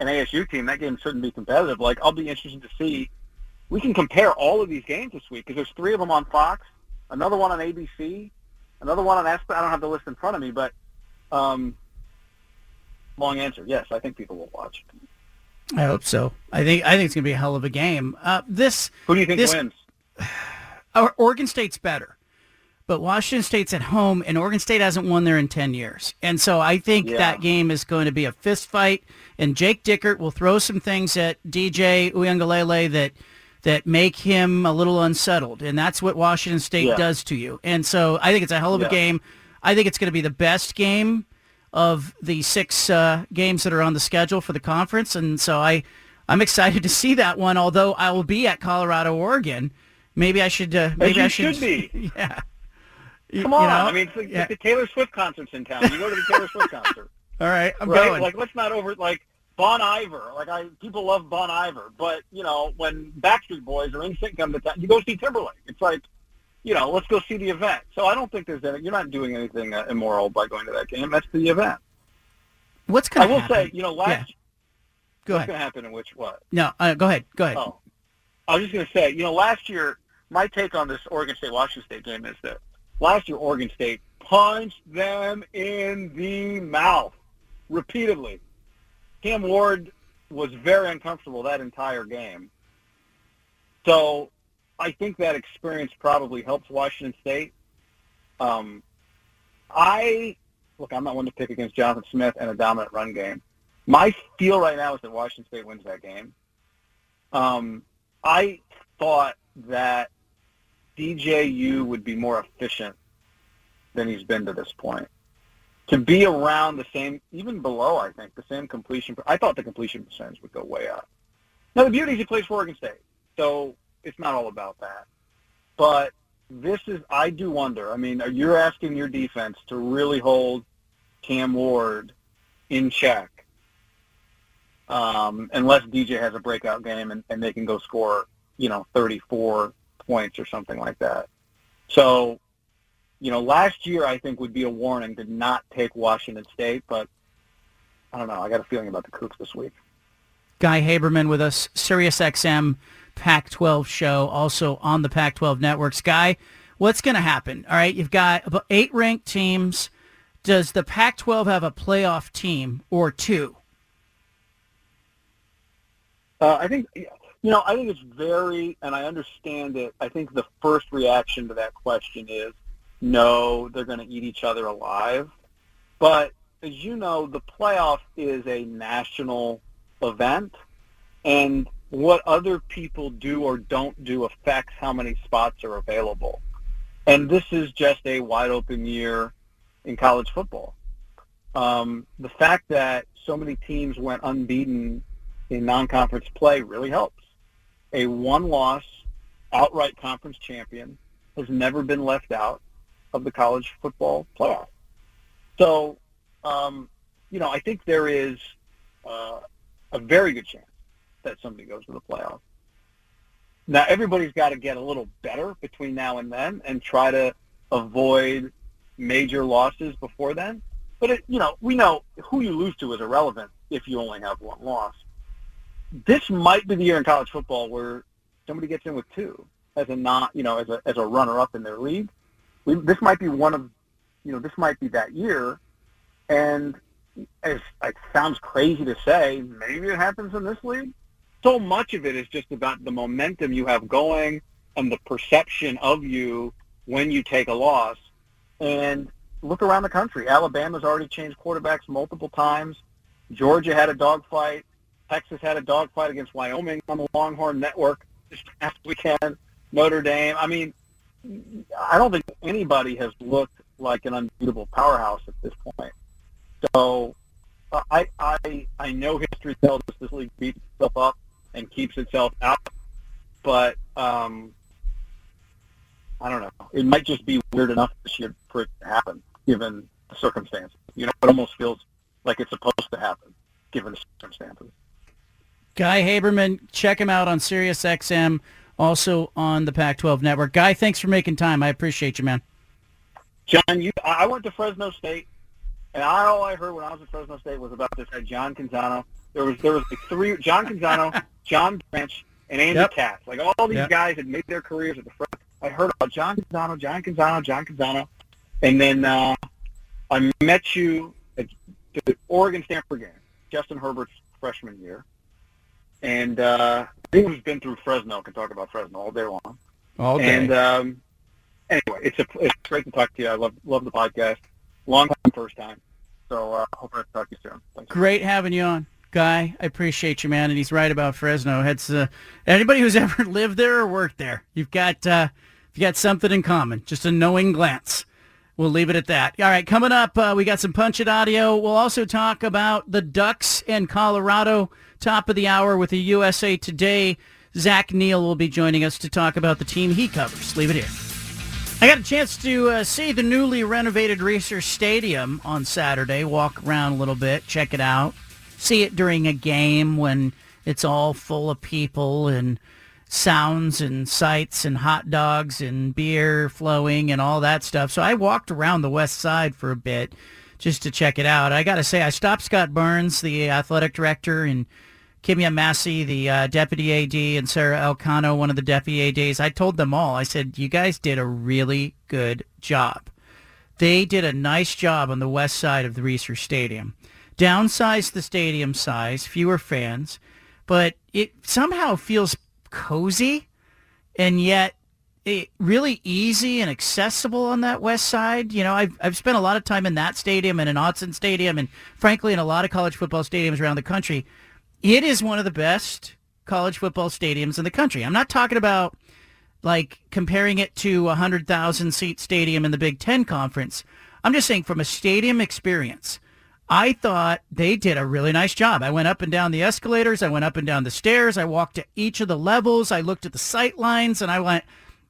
an ASU team. That game shouldn't be competitive. Like, I'll be interested to see. We can compare all of these games this week because there's three of them on Fox, another one on ABC, another one on ESPN. I don't have the list in front of me, but um, long answer. Yes, I think people will watch. I hope so. I think I think it's going to be a hell of a game. Uh, this Who do you think this, wins? Oregon State's better, but Washington State's at home, and Oregon State hasn't won there in ten years. And so I think Yeah. that game is going to be a fist fight, and Jake Dickert will throw some things at DJ Uiagalelei that that make him a little unsettled, and that's what Washington State Yeah. does to you. And so I think it's a hell of Yeah. a game. I think it's going to be the best game of the six uh, games that are on the schedule for the conference, and so I I'm excited to see that one. Although I will be at Colorado, Oregon. Maybe I should. Uh, maybe you I should, should be. Yeah. Come you on. know? I mean, it's like, Yeah. the Taylor Swift concerts in town. You go to the Taylor Swift concert. All right, I'm right? going. Like, let's not over like Bon Iver. Like, I people love Bon Iver, but you know, when Backstreet Boys or NSYNC come to town, you go see Timberlake. It's like, you know, let's go see the event. So I don't think there's any. You're not doing anything uh, immoral by going to that game. That's the event. What's I going will to happen? say, you know, last Yeah. Go what's ahead. going to happen in which what? No, uh, go ahead. Go ahead. Oh, I was just going to say, you know, last year, my take on this Oregon State Washington State game is that last year Oregon State punched them in the mouth repeatedly. Cam Ward was very uncomfortable that entire game. So I think that experience probably helps Washington State. Um, I look, I'm not one to pick against Jonathan Smith and a dominant run game. My feel right now is that Washington State wins that game. Um, I thought that DJU would be more efficient than he's been to this point. To be around the same, even below, I think, the same completion. I thought the completion percentage would go way up. Now, the beauty is he plays for Oregon State, so it's not all about that. But this is, I do wonder. I mean, are you're asking your defense to really hold Cam Ward in check um, unless DJ has a breakout game and, and they can go score, you know, 34 points or something like that. So, you know, last year I think would be a warning to not take Washington State, but I don't know. I got a feeling about the Cougs this week. Guy Haberman with us, Sirius XM Pac-12 show, also on the Pac-12 networks. Guy, what's going to happen? All right, you've got about eight ranked teams. Does the Pac-12 have a playoff team or two? Uh, I think, you know, I think it's very, and I understand it. I think the first reaction to that question is, no, they're going to eat each other alive. But as you know, the playoff is a national event, and what other people do or don't do affects how many spots are available. And this is just a wide open year in college football. Um, the fact that so many teams went unbeaten in non-conference play really helps. A one-loss outright conference champion has never been left out of the college football playoff. So, um, you know, I think there is uh, a very good chance that somebody goes to the playoff. Now, everybody's got to get a little better between now and then and try to avoid major losses before then. But, it, you know, we know who you lose to is irrelevant if you only have one loss. This might be the year in college football where somebody gets in with two as a not, you know, as a as a runner-up in their league. We, this might be one of, you know, this might be that year. And as it sounds crazy to say, maybe it happens in this league. So much of it is just about the momentum you have going and the perception of you when you take a loss. And look around the country. Alabama's already changed quarterbacks multiple times. Georgia had a dogfight. Texas had a dogfight against Wyoming on the Longhorn Network this past weekend. Notre Dame. I mean, I don't think anybody has looked like an unbeatable powerhouse at this point. So I I I know history tells us this league beats itself up and keeps itself out, but um, I don't know. It might just be weird enough this year for it to happen, given the circumstances. You know, it almost feels like it's supposed to happen, given the circumstances. Guy Haberman, check him out on Sirius XM, also on the Pac-12 network. Guy, thanks for making time. I appreciate you, man. John, you I went to Fresno State, and I, all I heard when I was at Fresno State was about this guy John Canzano. There was there was like three John Canzano, John Branch, and Andy Yep. Katz. Like all these Yep. guys had made their careers at the front. I heard about John Canzano, John Canzano, John Canzano, and then uh, I met you at the Oregon Stanford game, Justin Herbert's freshman year, and uh, anyone who's been through Fresno can talk about Fresno all day long. All day. And um, anyway, it's a it's great to talk to you. I love love the podcast. Long time, first time. So uh, hope I talk to you soon. Thanks. Great having you on, Guy. I appreciate you, man. And he's right about Fresno. It's uh, anybody who's ever lived there or worked there, you've got uh, you got something in common. Just a knowing glance. We'll leave it at that. All right, coming up, uh, we got some punch it audio. We'll also talk about the Ducks in Colorado. Top of the hour with the USA Today. Zach Neel will be joining us to talk about the team he covers. Leave it here. I got a chance to uh, see the newly renovated Reser Stadium on Saturday. Walk around a little bit, check it out, see it during a game when it's all full of people and sounds and sights and hot dogs and beer flowing and all that stuff. So I walked around the west side for a bit just to check it out. I got to say, I stopped Scott Barnes, the athletic director, and Kimya Massey, the uh, deputy AD, and Sarah Elcano, one of the deputy ADs. I told them all, I said, you guys did a really good job. They did a nice job on the west side of the Reser Stadium. Downsized the stadium size, fewer fans, but it somehow feels cozy and yet it, really easy and accessible on that west side. You know, I've, I've spent a lot of time in that stadium and in Autzen Stadium and frankly in a lot of college football stadiums around the country. It is one of the best college football stadiums in the country. I'm not talking about like comparing it to a 100,000 seat stadium in the Big Ten Conference. I'm just saying from a stadium experience, I thought they did a really nice job. I went up and down the escalators. I went up and down the stairs. I walked to each of the levels. I looked at the sight lines and I went,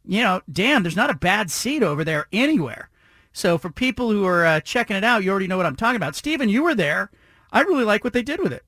you know, damn, there's not a bad seat over there anywhere. So for people who are uh, checking it out, you already know what I'm talking about. Steven, you were there. I really like what they did with it.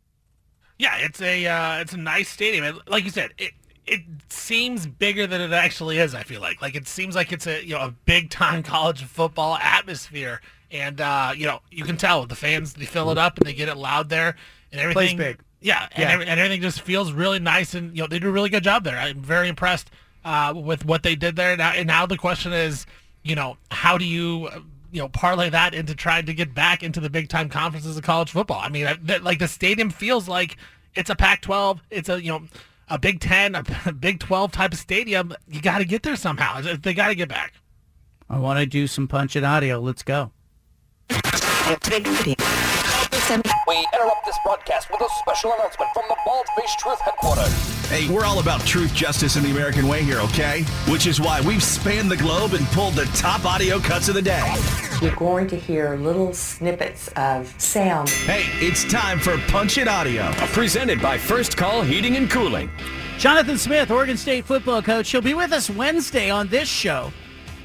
Yeah, it's a uh, it's a nice stadium. Like you said, it it seems bigger than it actually is. I feel like like it seems like it's a you know a big time college football atmosphere, and uh, you know you can tell the fans they fill it up and they get it loud there and everything. Plays big. Yeah, and, yeah. Every, and everything just feels really nice, and you know they do a really good job there. I'm very impressed uh, with what they did there. Now, and now the question is, you know, how do you, you know, parlay that into trying to get back into the big time conferences of college football? I mean, like the stadium feels like it's a Pac-12. It's a you know a Big Ten, a Big 12 type of stadium. You got to get there somehow. They got to get back. I want to do some punch and audio. Let's go. We interrupt this broadcast with a special announcement from the Bald Face Truth headquarters. Hey, we're all about truth, justice, and the American way here, okay? Which is why we've spanned the globe and pulled the top audio cuts of the day. You're going to hear little snippets of sound. Hey, it's time for Punch It Audio. Presented by First Call Heating and Cooling. Jonathan Smith, Oregon State football coach. He'll be with us Wednesday on this show.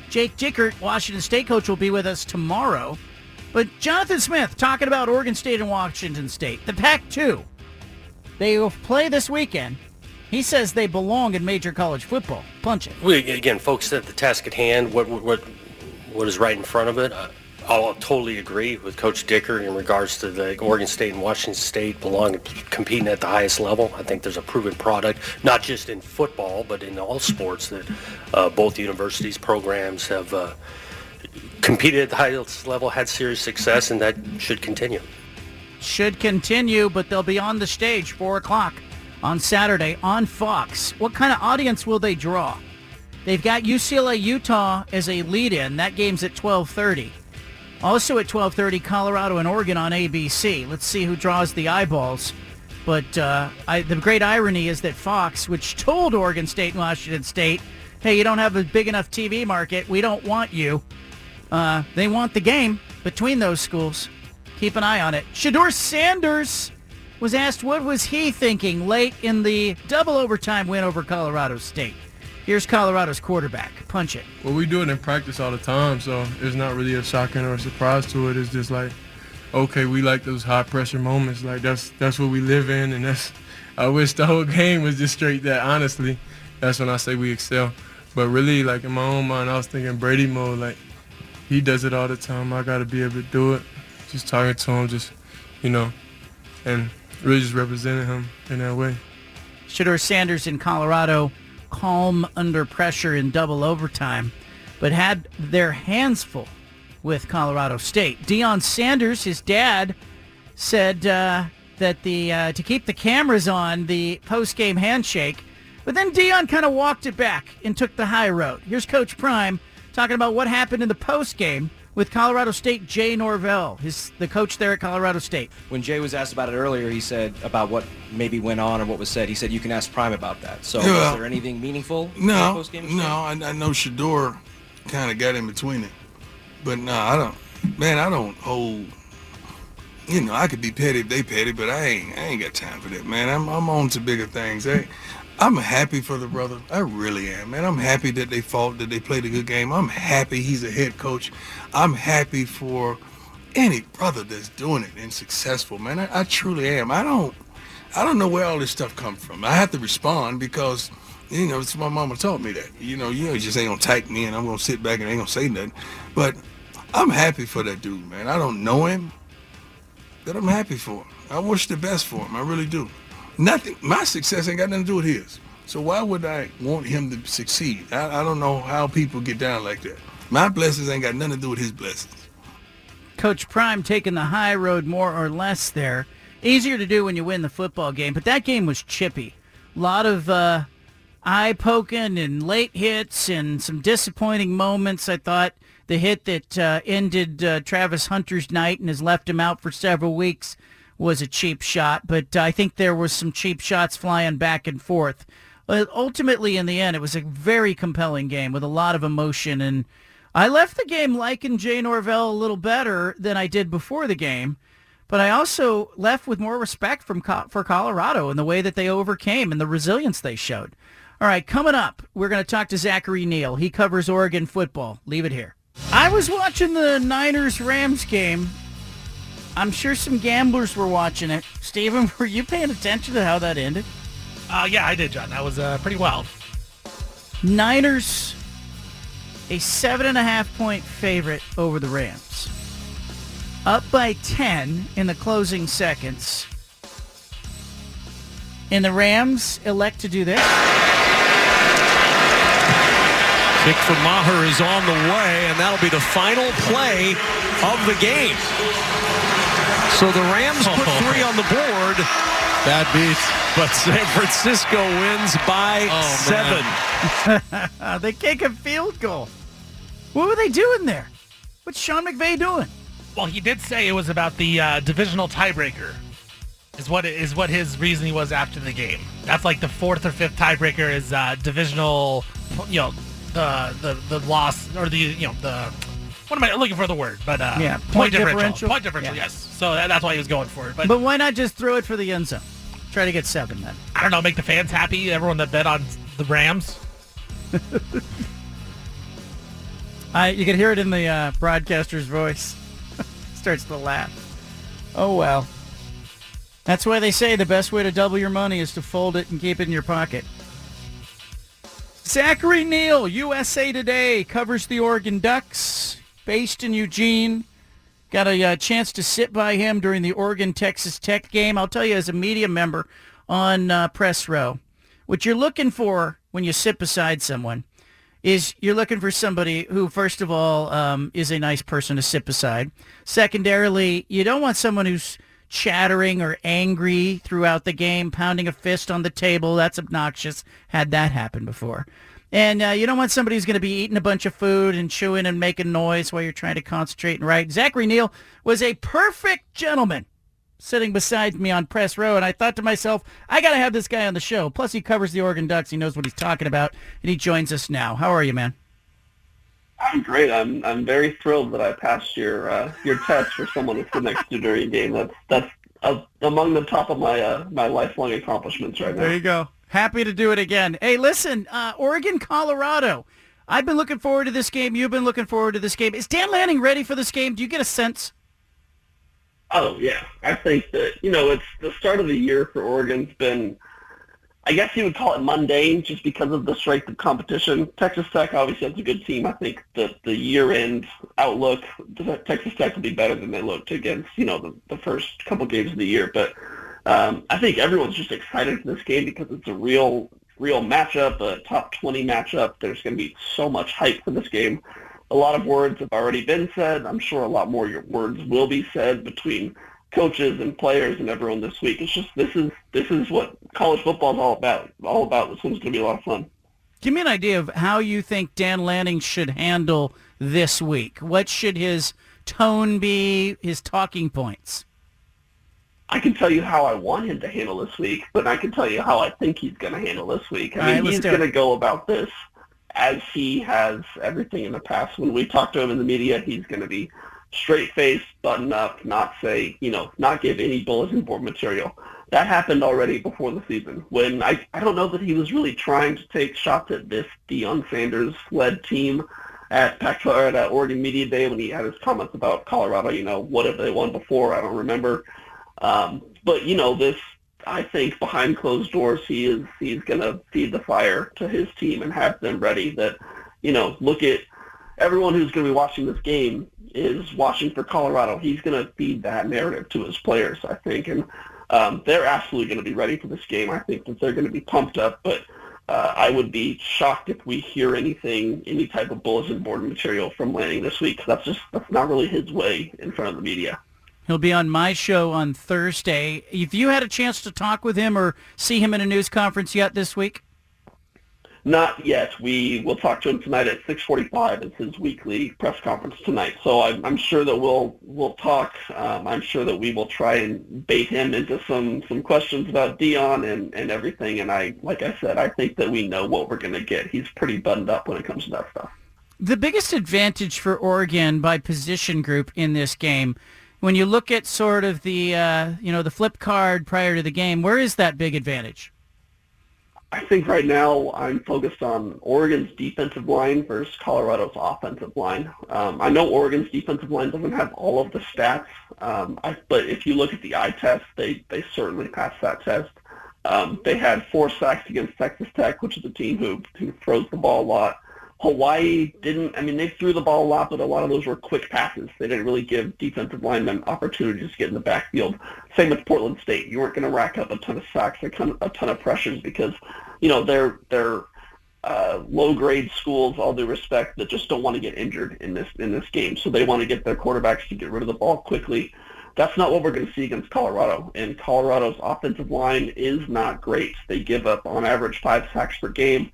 Jake Dickert, Washington State coach, will be with us tomorrow. But Jonathan Smith talking about Oregon State and Washington State, the Pac-2. They will play this weekend. He says they belong in major college football. Punch it. We again focus at the task at hand. What what what is right in front of it. I'll totally agree with Coach Dickert in regards to the Oregon State and Washington State belong competing at the highest level. I think there's a proven product, not just in football, but in all sports that uh, both universities programs have uh, competed at the highest level, had serious success, and that should continue. Should continue, but they'll be on the stage four o'clock on Saturday on Fox. What kind of audience will they draw? They've got UCLA Utah as a lead-in. That game's at 12:30. Also at 12:30, Colorado and Oregon on ABC. Let's see who draws the eyeballs. But uh, I, the great irony is that Fox, which told Oregon State and Washington State, "Hey, you don't have a big enough TV market. We don't want you." Uh, they want the game between those schools. Keep an eye on it. Shedeur Sanders was asked what was he thinking late in the double overtime win over Colorado State. Here's Colorado's quarterback. Punch it. Well, we do it in practice all the time, so it's not really a shocking or a surprise to it. It's just like, okay, we like those high pressure moments. Like that's that's what we live in, and that's. I wish the whole game was just straight that. Honestly, that's when I say we excel. But really, like in my own mind, I was thinking Brady mode. Like he does it all the time. I got to be able to do it. Just talking to him, just you know, and really just represented him in that way. Shedeur Sanders in Colorado, calm under pressure in double overtime, but had their hands full with Colorado State. Deion Sanders, his dad, said uh, that the uh, to keep the cameras on the post game handshake, but then Deion kind of walked it back and took the high road. Here's Coach Prime talking about what happened in the post game with Colorado State, Jay Norvell, his the coach there at Colorado State. When Jay was asked about it earlier, he said about what maybe went on or what was said. He said you can ask Prime about that. So, yeah, was there anything meaningful? No, no. I, I, know Shedeur kind of got in between it, but no, I don't. Man, I don't hold. You know, I could be petty if they petty, but I ain't. I ain't got time for that, man. I'm I'm on to bigger things. Hey, I'm happy for the brother. I really am, man. I'm happy that they fought, that they played a good game. I'm happy he's a head coach. I'm happy for any brother that's doing it and successful, man. I, I truly am. I don't, I don't know where all this stuff comes from. I have to respond because You know, it's my mama taught me that. You know, you know, just ain't gonna type me and I'm gonna sit back and ain't gonna say nothing. But I'm happy for that dude, man. I don't know him, but I'm happy for him. I wish the best for him. I really do. Nothing. My success ain't got nothing to do with his. So why would I want him to succeed? I, I don't know how people get down like that. My blessings ain't got nothing to do with his blessings. Coach Prime taking the high road more or less there. Easier to do when you win the football game, but that game was chippy. A lot of uh, eye poking and late hits and some disappointing moments. I thought the hit that uh, ended uh, Travis Hunter's night and has left him out for several weeks was a cheap shot, but I think there were some cheap shots flying back and forth. But ultimately, in the end, it was a very compelling game with a lot of emotion, and I left the game liking Jay Norvell a little better than I did before the game. But I also left with more respect from for Colorado and the way that they overcame and the resilience they showed. All right, coming up, we're going to talk to Zachary Neel. He covers Oregon football. Leave it here. I was watching the Niners Rams game. I'm sure some gamblers were watching it. Steven, were you paying attention to how that ended? Uh, yeah, I did, John. That was uh, pretty wild. Niners, a seven and a half point favorite over the Rams. Up by 10 in the closing seconds. And the Rams elect to do this. Kick for Maher is on the way, and that'll be the final play of the game. So the Rams put three on the board. Bad beat. But San Francisco wins by oh, seven. they kick a field goal. What were they doing there? What's Sean McVay doing? Well, he did say it was about the uh, divisional tiebreaker. Is what is what his reasoning was after the game. That's like the fourth or fifth tiebreaker is uh, divisional. You know, the the the loss or the you know the what am I looking for the word? But uh, yeah, point, point differential. differential. Point differential. Yeah. Yes. So that, that's why he was going for it. But, But why not just throw it for the end zone? Try to get seven then. I don't know. Make the fans happy. Everyone that bet on the Rams. I, you can hear it in the uh, broadcaster's voice. Starts to laugh. Oh well. That's why they say the best way to double your money is to fold it and keep it in your pocket. Zachary Neel, USA Today, covers the Oregon Ducks, based in Eugene. Got a uh, chance to sit by him during the Oregon Texas Tech game. I'll tell you, as a media member on uh, press row, what you're looking for when you sit beside someone is you're looking for somebody who, first of all, um, is a nice person to sit beside. Secondarily, you don't want someone who's chattering or angry throughout the game, pounding a fist on the table. That's obnoxious. Had that happen before. And uh, you don't want somebody who's going to be eating a bunch of food and chewing and making noise while you're trying to concentrate and write. Zachary Neel was a perfect gentleman sitting beside me on press row, and I thought to myself, I got to have this guy on the show. Plus, he covers the Oregon Ducks. He knows what he's talking about, and he joins us now. How are you, man? I'm great. I'm I'm very thrilled that I passed your uh, your test for someone to sit next to during a game. That's that's uh, among the top of my uh, my lifelong accomplishments right now. There you go. Happy to do it again. Hey, listen, uh, Oregon, Colorado. I've been looking forward to this game. You've been looking forward to this game. Is Dan Lanning ready for this game? Do you get a sense? Oh yeah, I think that you know it's the start of the year for Oregon's been. I guess you would call it mundane just because of the strength of competition. Texas Tech obviously has a good team. I think that the year-end outlook, Texas Tech will be better than they looked against, you know, the, the first couple games of the year. But um, I think everyone's just excited for this game because it's a real, real matchup, a top 20 matchup. There's going to be so much hype for this game. A lot of words have already been said. I'm sure a lot more words will be said between coaches and players and everyone this week. It's just this is this is what college football is all about. All about. This one's going to be a lot of fun. Give me an idea of how you think Dan Lanning should handle this week. What should his tone be? His talking points. I can tell you how I want him to handle this week, but I can tell you how I think he's going to handle this week. I All mean, right, he's going to go about this as he has everything in the past. When we talk to him in the media, he's going to be straight face, button up, not say, you know, not give any bulletin board material. That happened already before the season when I, I don't know that he was really trying to take shots at this Deion Sanders-led team at Pac or at Oregon Media Day when he had his comments about Colorado, you know, what have they won before? I don't remember. Um, but, you know, this I think behind closed doors, he is he's going to feed the fire to his team and have them ready. That you know, look at everyone who's going to be watching this game is watching for Colorado. He's going to feed that narrative to his players, I think, and um, they're absolutely going to be ready for this game. I think that they're going to be pumped up, but uh, I would be shocked if we hear anything, any type of bulletin board material from Lanning this week. That's just that's not really his way in front of the media. He'll be on my show on Thursday. If you had a chance to talk with him or see him in a news conference yet this week? Not yet. We will talk to him tonight at 6:45. It's his weekly press conference tonight. So I'm, I'm sure that we'll we'll talk. Um, I'm sure that we will try and bait him into some some questions about Deion and and everything. And I, like I said, I think that we know what we're going to get. He's pretty buttoned up when it comes to that stuff. The biggest advantage for Oregon by position group in this game, when you look at sort of the uh, you know the flip card prior to the game, where is that big advantage? I think right now I'm focused on Oregon's defensive line versus Colorado's offensive line. Um, I know Oregon's defensive line doesn't have all of the stats, um, I, but if you look at the eye test, they, they certainly passed that test. Um, they had four sacks against Texas Tech, which is a team who, who throws the ball a lot. Hawaii didn't, I mean, they threw the ball a lot, but a lot of those were quick passes. They didn't really give defensive linemen opportunities to get in the backfield. Same with Portland State. You weren't going to rack up a ton of sacks, a ton, a ton of pressures because, you know, they're, they're uh, low-grade schools, all due respect, that just don't want to get injured in this, in this game. So they want to get their quarterbacks to get rid of the ball quickly. That's not what we're going to see against Colorado. And Colorado's offensive line is not great. They give up, on average, five sacks per game.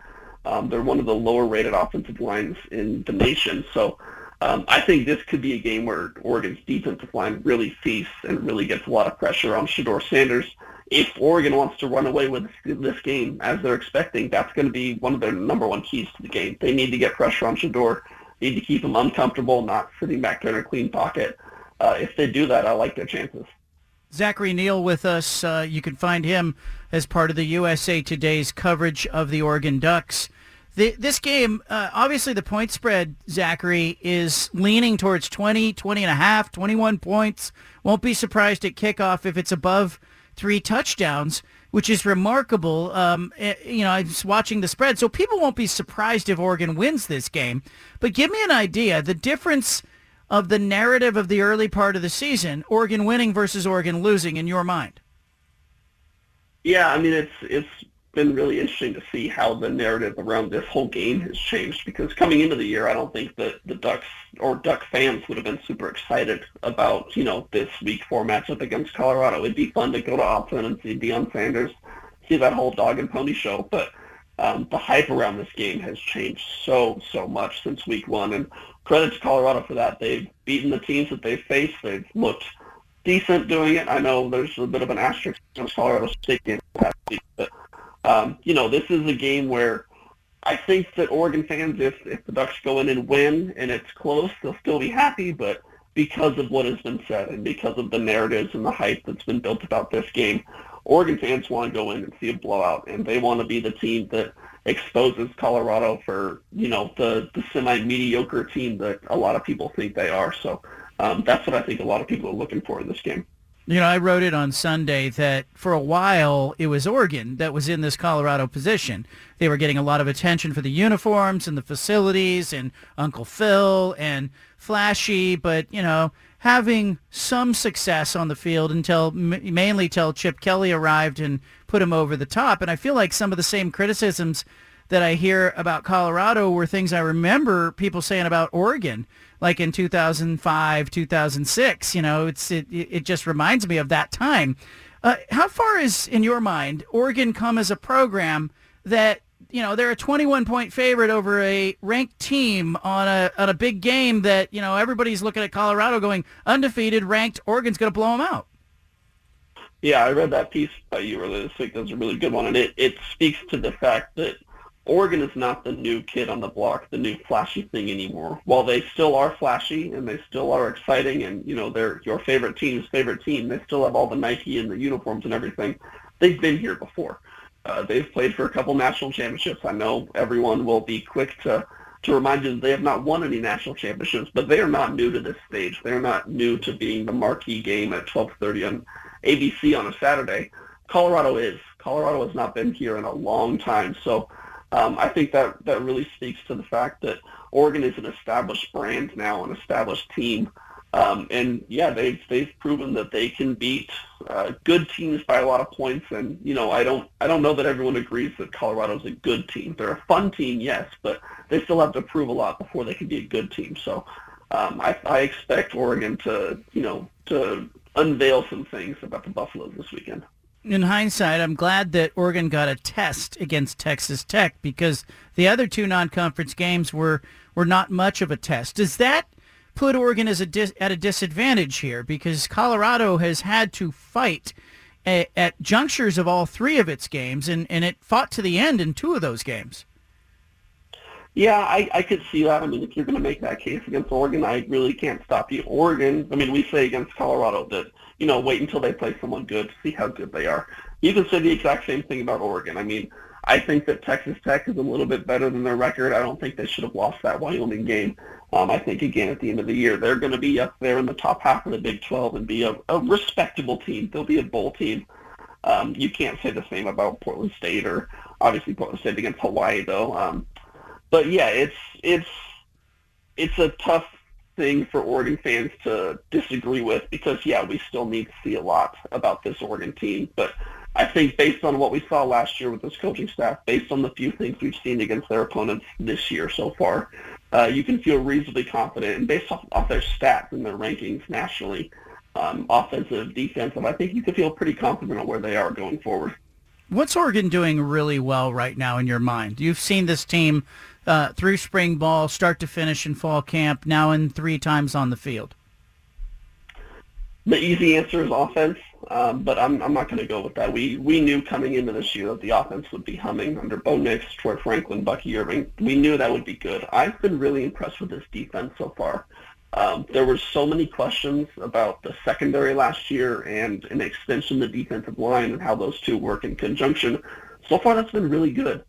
Um, they're one of the lower rated offensive lines in the nation. So um, I think this could be a game where Oregon's defensive line really feasts and really gets a lot of pressure on Shedeur Sanders. If Oregon wants to run away with this game as they're expecting, that's going to be one of their number one keys to the game. They need to get pressure on Shedeur, need to keep him uncomfortable, not sitting back there in a clean pocket. Uh, if they do that, I like their chances. Zachary Neel with us. Uh, you can find him as part of the USA Today's coverage of the Oregon Ducks. The, this game, uh, obviously the point spread, Zachary, is leaning towards 20, 20 and a half, 21 points. Won't be surprised at kickoff if it's above three touchdowns, which is remarkable. Um, eh, you know, I was watching the spread, so people won't be surprised if Oregon wins this game. But give me an idea, the difference of the narrative of the early part of the season, Oregon winning versus Oregon losing in your mind? Yeah, I mean it's it's been really interesting to see how the narrative around this whole game has changed because coming into the year, I don't think that the Ducks or Duck fans would have been super excited about, you know, this week four matchup against Colorado. It'd be fun to go to Autzen and see Deion Sanders, see that whole dog and pony show, but um, the hype around this game has changed so, so much since week one. And credit to Colorado for that. They've beaten the teams that they've faced. They've looked decent doing it. I know there's a bit of an asterisk against Colorado State game last week, but um, you know this is a game where I think that Oregon fans, if if the Ducks go in and win and it's close, they'll still be happy. But because of what has been said and because of the narratives and the hype that's been built about this game, Oregon fans want to go in and see a blowout, and they want to be the team that exposes Colorado for you know the the semi mediocre team that a lot of people think they are. So um, that's what I think a lot of people are looking for in this game. You know, I wrote it on Sunday that for a while it was Oregon that was in this Colorado position. They were getting a lot of attention for the uniforms and the facilities and Uncle Phil and flashy, but you know, having some success on the field until mainly till Chip Kelly arrived and put him over the top. And I feel like some of the same criticisms that I hear about Colorado were things I remember people saying about Oregon like in 2005, 2006. You know, it's it, it just reminds me of that time. Uh, how far is, in your mind, Oregon come as a program that you know they're a 21 point favorite over a ranked team on a on a big game that you know everybody's looking at Colorado going undefeated, ranked. Oregon's going to blow them out. Yeah, I read that piece by you earlier this week. That's a really good one, and it it speaks to the fact that Oregon is not the new kid on the block, the new flashy thing anymore. While they still are flashy and they still are exciting and, you know, they're your favorite team's favorite team, they still have all the Nike and the uniforms and everything. They've been here before. Uh, they've played for a couple national championships. I know everyone will be quick to, to remind you that they have not won any national championships, but they are not new to this stage. They're not new to being the marquee game at 12.30 on ABC on a Saturday Colorado is. Colorado has not been here in a long time, so um, I think that that really speaks to the fact that Oregon is an established brand now, an established team. Um, and yeah, they've they've proven that they can beat uh, good teams by a lot of points. And you know, I don't I don't know that everyone agrees that Colorado's a good team. They're a fun team, yes, but they still have to prove a lot before they can be a good team. So um, I, I expect Oregon to you know to unveil some things about the Buffaloes this weekend. In hindsight, I'm glad that Oregon got a test against Texas Tech because the other two non-conference games were were not much of a test. Does that put Oregon as a dis- at a disadvantage here because Colorado has had to fight a- at junctures of all three of its games, and, and it fought to the end in two of those games. Yeah, I, I could see that. I mean, if you're going to make that case against Oregon, I really can't stop you. Oregon, I mean, we say against Colorado that, you know, wait until they play someone good, to see how good they are. You can say the exact same thing about Oregon. I mean, I think that Texas Tech is a little bit better than their record. I don't think they should have lost that Wyoming game. Um, I think, again, at the end of the year, they're going to be up there in the top half of the Big 12 and be a, a respectable team. They'll be a bowl team. Um, you can't say the same about Portland State or obviously Portland State against Hawaii, though. Um, but yeah, it's it's it's a tough thing for Oregon fans to disagree with because yeah, we still need to see a lot about this Oregon team. But I think based on what we saw last year with this coaching staff, based on the few things we've seen against their opponents this year so far, uh, you can feel reasonably confident. And based off, off their stats and their rankings nationally, um, offensive, defensive, I think you can feel pretty confident on where they are going forward. What's Oregon doing really well right now in your mind? You've seen this team uh, through spring ball, start to finish in fall camp, now in three times on the field. The easy answer is offense, um, but I'm, I'm not going to go with that. We we knew coming into this year that the offense would be humming under Bo Nix, Troy Franklin, Bucky Irving. We knew that would be good. I've been really impressed with this defense so far. Um, there were so many questions about the secondary last year and an extension the defensive line and how those two work in conjunction. So far, that's been really good.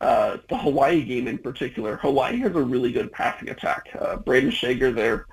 Uh, the Hawaii game in particular, Hawaii has a really good passing attack. Uh, Brayden Schager, their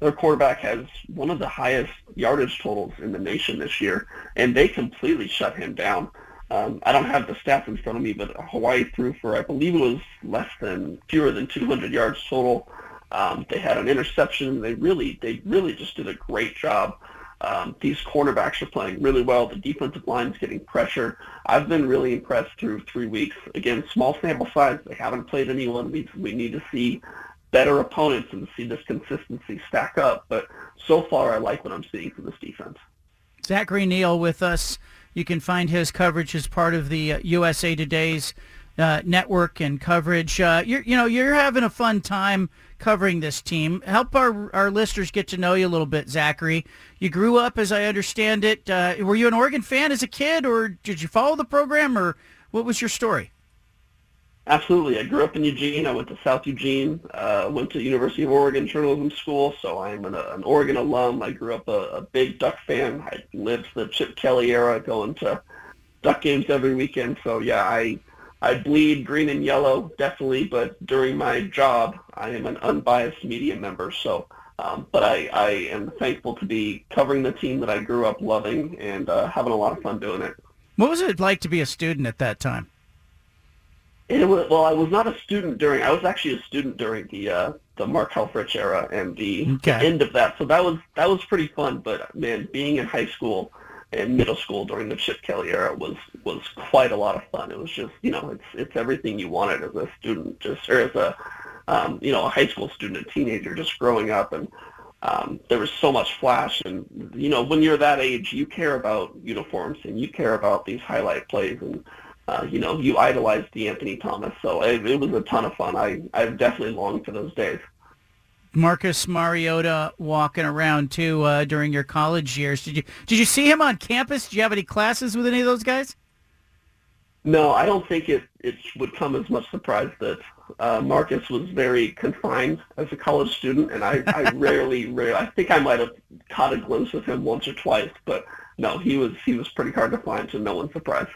their quarterback, has one of the highest yardage totals in the nation this year, and they completely shut him down. Um, I don't have the stats in front of me, but Hawaii threw for I believe it was less than fewer than 200 yards total. Um, they had an interception. They really they really just did a great job. Um, these cornerbacks are playing really well. The defensive line is getting pressure. I've been really impressed through three weeks. Again, small sample size. They haven't played anyone. We, we need to see better opponents and see this consistency stack up. But so far, I like what I'm seeing from this defense. Zachary Neel with us. You can find his coverage as part of the uh, USA Today's uh, network and coverage. Uh, you know, you're having a fun time covering this team. Help our our listeners get to know you a little bit, Zachary. You grew up, as I understand it. Uh, were you an Oregon fan as a kid, or did you follow the program, or what was your story? Absolutely. I grew up in Eugene. I went to South Eugene. Uh, went to University of Oregon Journalism School, so I'm an, an Oregon alum. I grew up a, a big Duck fan. I lived the Chip Kelly era, going to Duck games every weekend. So yeah, I I bleed green and yellow, definitely, but during my job, I am an unbiased media member. So, um, but I, I am thankful to be covering the team that I grew up loving and uh, having a lot of fun doing it. What was it like to be a student at that time? It was, well, I was not a student during. I was actually a student during the uh, the Mark Helfrich era and the, Okay. the end of that. So that was that was pretty fun. But man, being in high school and middle school during the Chip Kelly era was was quite a lot of fun. It was just you know it's it's everything you wanted as a student, just or as a um, you know a high school student, a teenager, just growing up and. Um, there was so much flash, and you know when you're that age, you care about uniforms and you care about these highlight plays, and uh, you know you idolize De'Anthony Thomas. So it, it was a ton of fun. I I definitely longed for those days. Marcus Mariota walking around too uh, during your college years. Did you did you see him on campus? Did you have any classes with any of those guys? No, I don't think it, it would come as much surprise that uh, Marcus was very confined as a college student, and I, I rarely, rarely, I think I might have caught a glimpse of him once or twice, but no, he was he was pretty hard to find, so no one's surprised.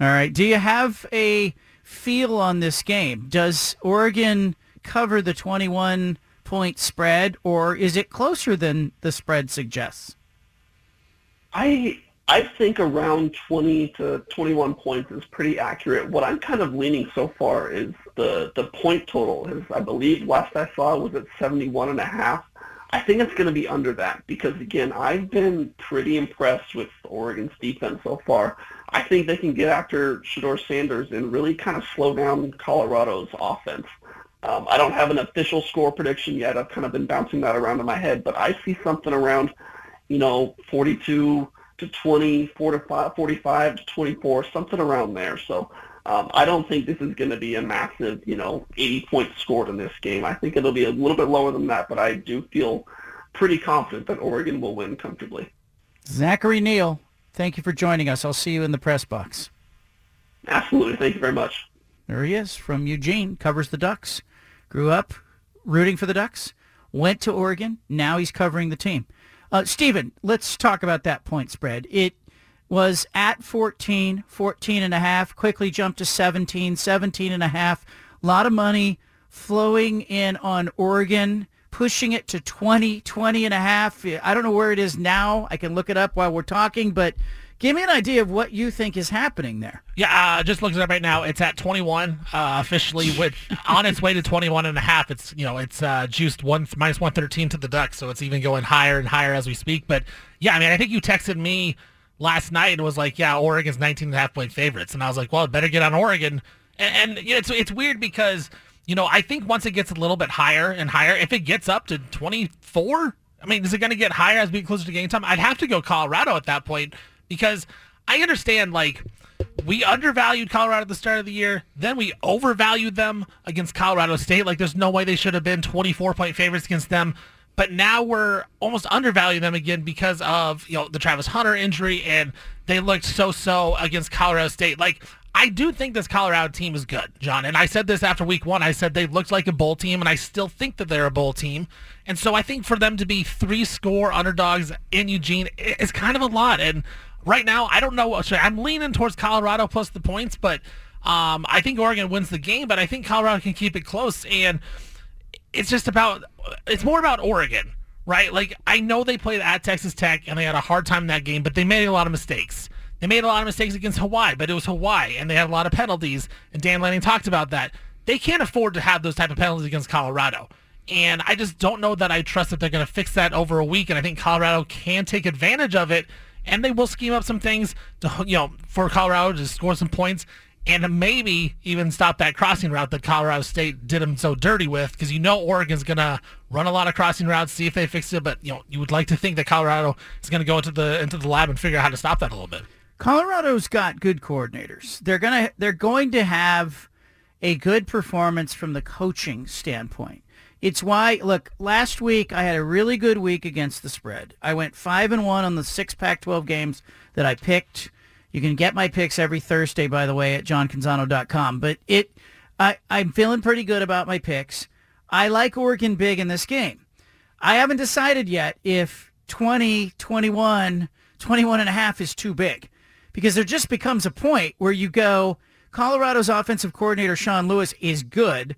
All right. Do you have a feel on this game? Does Oregon cover the 21 point spread, or is it closer than the spread suggests? I I think around 20 to 21 points is pretty accurate. What I'm kind of leaning so far is the the point total is I believe last I saw was at 71 and a half. I think it's going to be under that because again, I've been pretty impressed with Oregon's defense so far. I think they can get after Shedeur Sanders and really kind of slow down Colorado's offense. Um, I don't have an official score prediction yet. I've kind of been bouncing that around in my head, but I see something around, you know, 42 to 20, 45, 45 to 24, something around there. So um, I don't think this is going to be a massive, you know, 80 points scored in this game. I think it'll be a little bit lower than that, but I do feel pretty confident that Oregon will win comfortably. Zachary Neel, thank you for joining us. I'll see you in the press box. Absolutely. Thank you very much. There he is from Eugene, covers the Ducks. Grew up rooting for the Ducks, went to Oregon. Now he's covering the team. Uh, Stephen, let's talk about that point spread. It was at 14, 14 and a half, quickly jumped to 17, 17 and a half. A lot of money flowing in on Oregon, pushing it to 20, 20 and a half. I don't know where it is now. I can look it up while we're talking, but Give me an idea of what you think is happening there. Yeah, uh, just looking at it right now, it's at 21 uh, officially with on its way to 21 and a half. It's you know it's uh, juiced one minus 113 to the Ducks, so it's even going higher and higher as we speak. But yeah, I mean, I think you texted me last night and was like, yeah, Oregon's 19 and a half point favorites, and I was like, well, better get on Oregon. And, and you know, it's it's weird because you know I think once it gets a little bit higher and higher, if it gets up to 24. I mean, is it going to get higher as we get closer to game time? I'd have to go Colorado at that point because I understand like we undervalued Colorado at the start of the year, then we overvalued them against Colorado State. Like there's no way they should have been 24 point favorites against them. But now we're almost undervaluing them again because of you know the Travis Hunter injury, and they looked so so against Colorado State. Like I do think this Colorado team is good, John. And I said this after week one. I said they looked like a bowl team, and I still think that they're a bowl team. And so I think for them to be three score underdogs in Eugene is kind of a lot. And right now, I don't know. I'm leaning towards Colorado plus the points, but um, I think Oregon wins the game. But I think Colorado can keep it close, and it's just about. It's more about Oregon, right? Like I know they played at Texas Tech and they had a hard time in that game, but they made a lot of mistakes. They made a lot of mistakes against Hawaii, but it was Hawaii, and they had a lot of penalties. And Dan Lanning talked about that. They can't afford to have those type of penalties against Colorado. And I just don't know that I trust that they're going to fix that over a week. And I think Colorado can take advantage of it and they will scheme up some things to you know for Colorado to score some points and maybe even stop that crossing route that Colorado State did them so dirty with because you know Oregon's gonna run a lot of crossing routes, see if they fix it. But you know you would like to think that Colorado is gonna go into the into the lab and figure out how to stop that a little bit. Colorado's got good coordinators. They're gonna they're going to have a good performance from the coaching standpoint. It's why look, last week I had a really good week against the spread. I went 5 and 1 on the 6 Pac-12 games that I picked. You can get my picks every Thursday by the way at johncanzano.com, but it I I'm feeling pretty good about my picks. I like Oregon big in this game. I haven't decided yet if 20, 21, 21 and a half is too big because there just becomes a point where you go Colorado's offensive coordinator Sean Lewis is good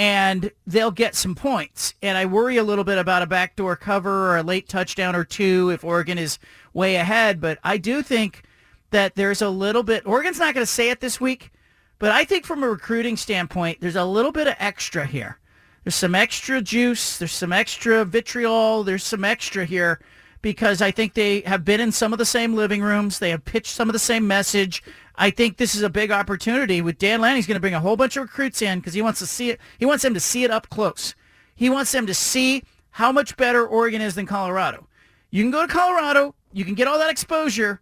and they'll get some points. And I worry a little bit about a backdoor cover or a late touchdown or two if Oregon is way ahead. But I do think that there's a little bit, Oregon's not going to say it this week, but I think from a recruiting standpoint, there's a little bit of extra here. There's some extra juice. There's some extra vitriol. There's some extra here because I think they have been in some of the same living rooms. They have pitched some of the same message. I think this is a big opportunity with Dan Lanning. He's going to bring a whole bunch of recruits in because he wants to see it. He wants them to see it up close. He wants them to see how much better Oregon is than Colorado. You can go to Colorado. You can get all that exposure.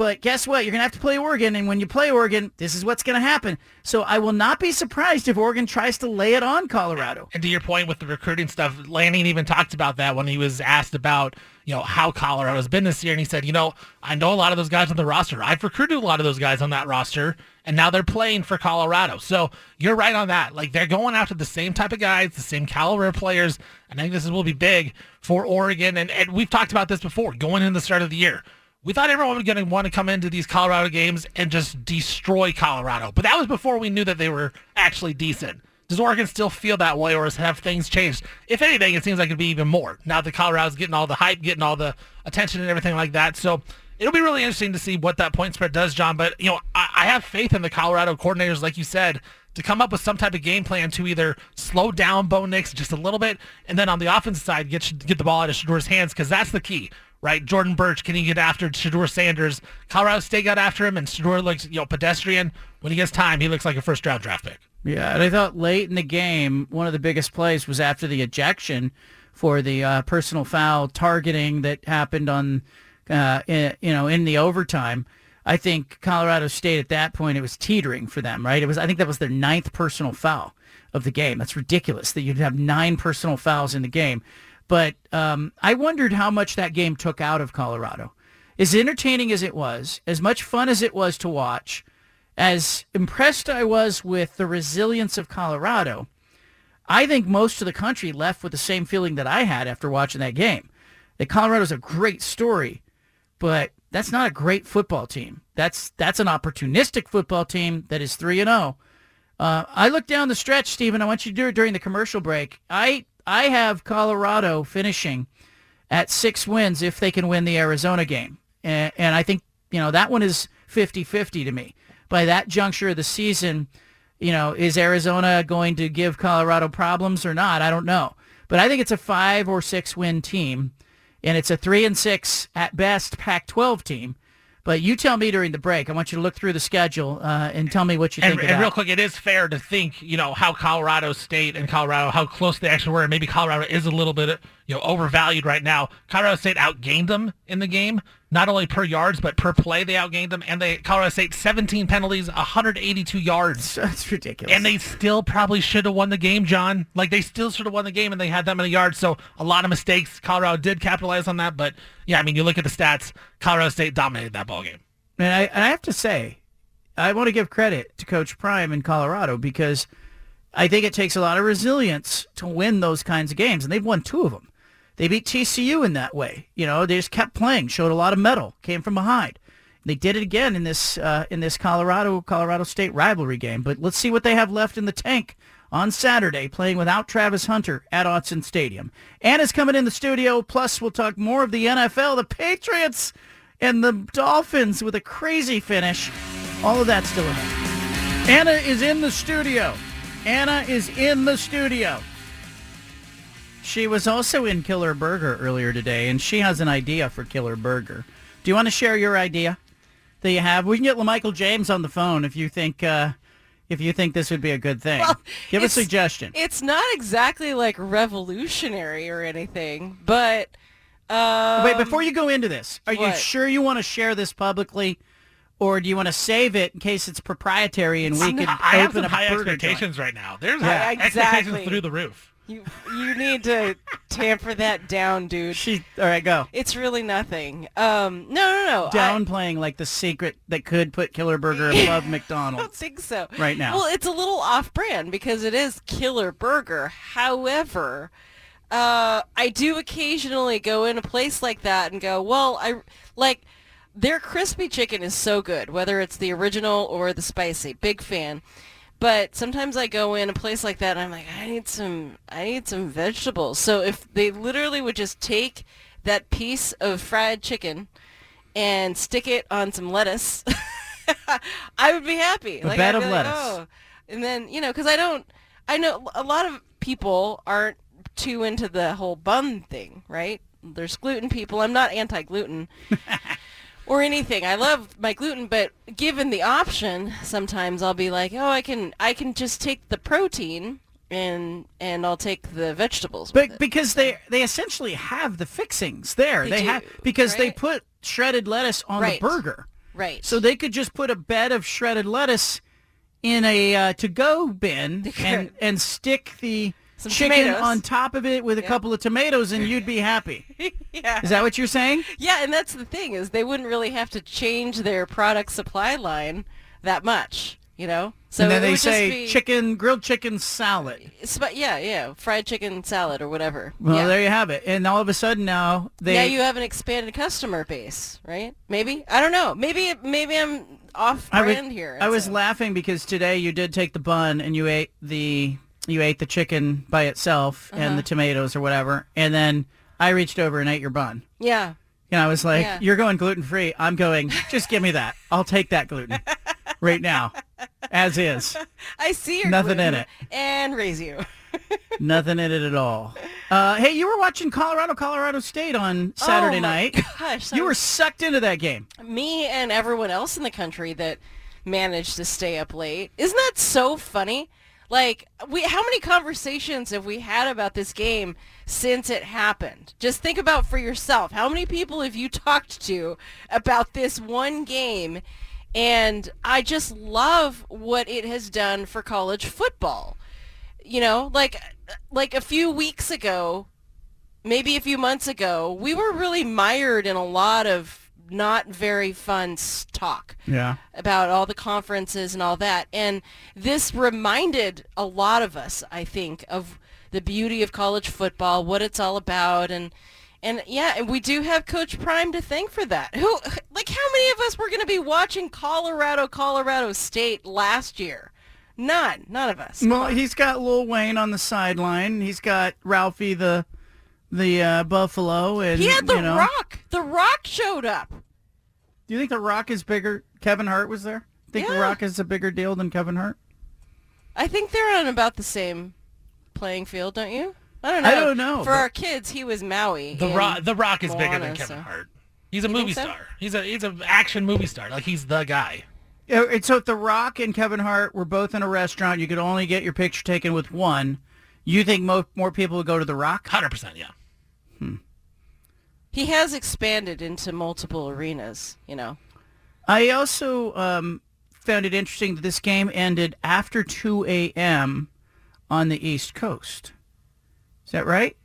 But guess what? You're going to have to play Oregon. And when you play Oregon, this is what's going to happen. So I will not be surprised if Oregon tries to lay it on Colorado. And to your point with the recruiting stuff, Lanning even talked about that when he was asked about you know, how Colorado's been this year. And he said, you know, I know a lot of those guys on the roster. I've recruited a lot of those guys on that roster, and now they're playing for Colorado. So you're right on that. Like they're going after the same type of guys, the same caliber players. And I think this will be big for Oregon. And, and we've talked about this before, going in the start of the year. We thought everyone was going to want to come into these Colorado games and just destroy Colorado. But that was before we knew that they were actually decent. Does Oregon still feel that way, or have things changed? If anything, it seems like it'd be even more now that Colorado's getting all the hype, getting all the attention, and everything like that. So it'll be really interesting to see what that point spread does, John. But you know, I, I have faith in the Colorado coordinators, like you said, to come up with some type of game plan to either slow down Bo Nix just a little bit, and then on the offensive side, get get the ball out of Shedeur's hands because that's the key, right? Jordan Burch, can he get after Shedeur Sanders? Colorado State got after him, and Shedeur looks you know pedestrian. When he gets time, he looks like a first round draft pick. Yeah, and I thought late in the game, one of the biggest plays was after the ejection for the uh, personal foul targeting that happened on, uh, in, you know, in the overtime. I think Colorado State at that point it was teetering for them, right? It was I think that was their ninth personal foul of the game. That's ridiculous that you'd have nine personal fouls in the game. But um, I wondered how much that game took out of Colorado. As entertaining as it was, as much fun as it was to watch, as impressed I was with the resilience of Colorado, I think most of the country left with the same feeling that I had after watching that game. That Colorado's a great story, but that's not a great football team. That's that's an opportunistic football team that is 3 and 0. Uh, I look down the stretch, Stephen. I want you to do it during the commercial break. I I have Colorado finishing at six wins if they can win the Arizona game. And, and I think, you know, that one is 50-50 to me by that juncture of the season, you know, is Arizona going to give Colorado problems or not? I don't know. But I think it's a five or six win team, and it's a three and six at best Pac-12 team. But you tell me during the break. I want you to look through the schedule uh, and tell me what you And, think. and real quick, it is fair to think, you know, how Colorado State and Colorado, how close they actually were. And maybe Colorado is a little bit, you know, overvalued right now. Colorado State outgained them in the game, not only per yards, but per play they outgained them. And they, Colorado State, 17 penalties, 182 yards. That's ridiculous. And they still probably should have won the game, John. Like, they still should have won the game, and they had that many yards. So a lot of mistakes. Colorado did capitalize on that. But, yeah, I mean, you look at the stats, Colorado State dominated that ball game. And I, and I have to say, I want to give credit to Coach Prime in Colorado because I think it takes a lot of resilience to win those kinds of games, and they've won two of them. They beat TCU in that way. You know, they just kept playing, showed a lot of mettle, came from behind. They did it again in this uh, in this Colorado Colorado State rivalry game. But let's see what they have left in the tank on Saturday, playing without Travis Hunter at Autzen Stadium. Anna's coming in the studio. Plus, we'll talk more of the NFL, the Patriots, and the Dolphins with a crazy finish. All of that still ahead. Anna is in the studio. Anna is in the studio. She was also in Killer Burger earlier today, and she has an idea for Killer Burger. Do you want to share your idea that you have? We can get LaMichael James on the phone if you think uh, if you think this would be a good thing. Give a suggestion. It's not exactly like revolutionary or anything, but um, Wait, before you go into this, are you sure you want to share this publicly, or do you want to save it in case it's proprietary and we No, could I have some a high burger expectations joint? right now. There's Yeah. high Exactly. expectations through the roof. You you need to tamper that down, dude. She all right, go. It's really nothing. Um, no, no, no. I- Downplaying like the secret that could put Killer Burger above McDonald's. I don't think so. Right now. Well, it's a little off-brand because it is Killer Burger. However, uh, I do occasionally go in a place like that and go, well, I like their crispy chicken is so good, whether it's the original or the spicy. Big fan. But sometimes I go in a place like that and I'm like, I need some I need some vegetables. So if they literally would just take that piece of fried chicken and stick it on some lettuce, I would be happy. A like, bed I'd of like, lettuce. "Oh." And then, you know, because I don't, I know a lot of people aren't too into the whole bun thing, right? There's gluten people. I'm not anti-gluten or anything. I love my gluten, but given the option, sometimes I'll be like, oh, I can, I can just take the protein and and I'll take the vegetables. But because they they essentially have the fixings there. They They, do, have because they put shredded lettuce on Right. the burger. Right. So they could just put a bed of shredded lettuce in a uh, to-go bin and and stick the Some chicken tomatoes. on top of it with a couple of tomatoes, and you'd be happy. yeah. Is that what you're saying? Yeah, and that's the thing is they wouldn't really have to change their product supply line that much, you know. So and then they say be, chicken grilled chicken salad. Sp- yeah, yeah, fried chicken salad or whatever. Well, yeah. there you have it. And all of a sudden now they now you have an expanded customer base, right? Maybe I don't know. Maybe maybe I'm off I was, brand here. I was laughing because today you did take the bun and you ate the you ate the chicken by itself Uh-huh. and the tomatoes or whatever, and then I reached over and ate your bun. yeah. And I was like, Yeah. "You're going gluten free." I'm going. Just give me that. I'll take that gluten right now, as is. I see your Nothing in gluten it. and raise you. Nothing in it at all. Uh, hey, you were watching Colorado, Colorado State on Saturday Oh my night. Gosh, You were sucked into that game. me and everyone else in the country that managed to stay up late. Isn't that so funny? Like we how many conversations have we had about this game since it happened? Just think about for yourself. How many people have you talked to about this one game? And I just love what it has done for college football. You know, like like a few weeks ago, maybe a few months ago, we were really mired in a lot of not very fun talk Yeah. about all the conferences and all that. And this reminded a lot of us, I think, of the beauty of college football, what it's all about, and and yeah, and we do have Coach Prime to thank for that. Who, like, how many of us were going to be watching Colorado, Colorado State last year? None, none of us. Well, he's got Lil Wayne on the sideline. He's got Ralphie the the uh, Buffalo, and He had The you know, Rock. The Rock showed up. Do you think the Rock is bigger? Kevin Hart was there. Think the Rock is a bigger deal than Kevin Hart? I think they're on about the same playing field, don't you? I don't know. I don't know, For our kids, he was Maui. The Rock, The Rock is bigger than Kevin so- Hart. He's a You movie so? star. He's a he's an action movie star. Like he's the guy. Yeah, and so if The Rock and Kevin Hart were both in a restaurant, you could only get your picture taken with one. You think mo- more people would go to The Rock? Hundred percent, yeah. He has expanded into multiple arenas. You know. I also um, found it interesting that this game ended after 2 a.m. on the East Coast. Is that right?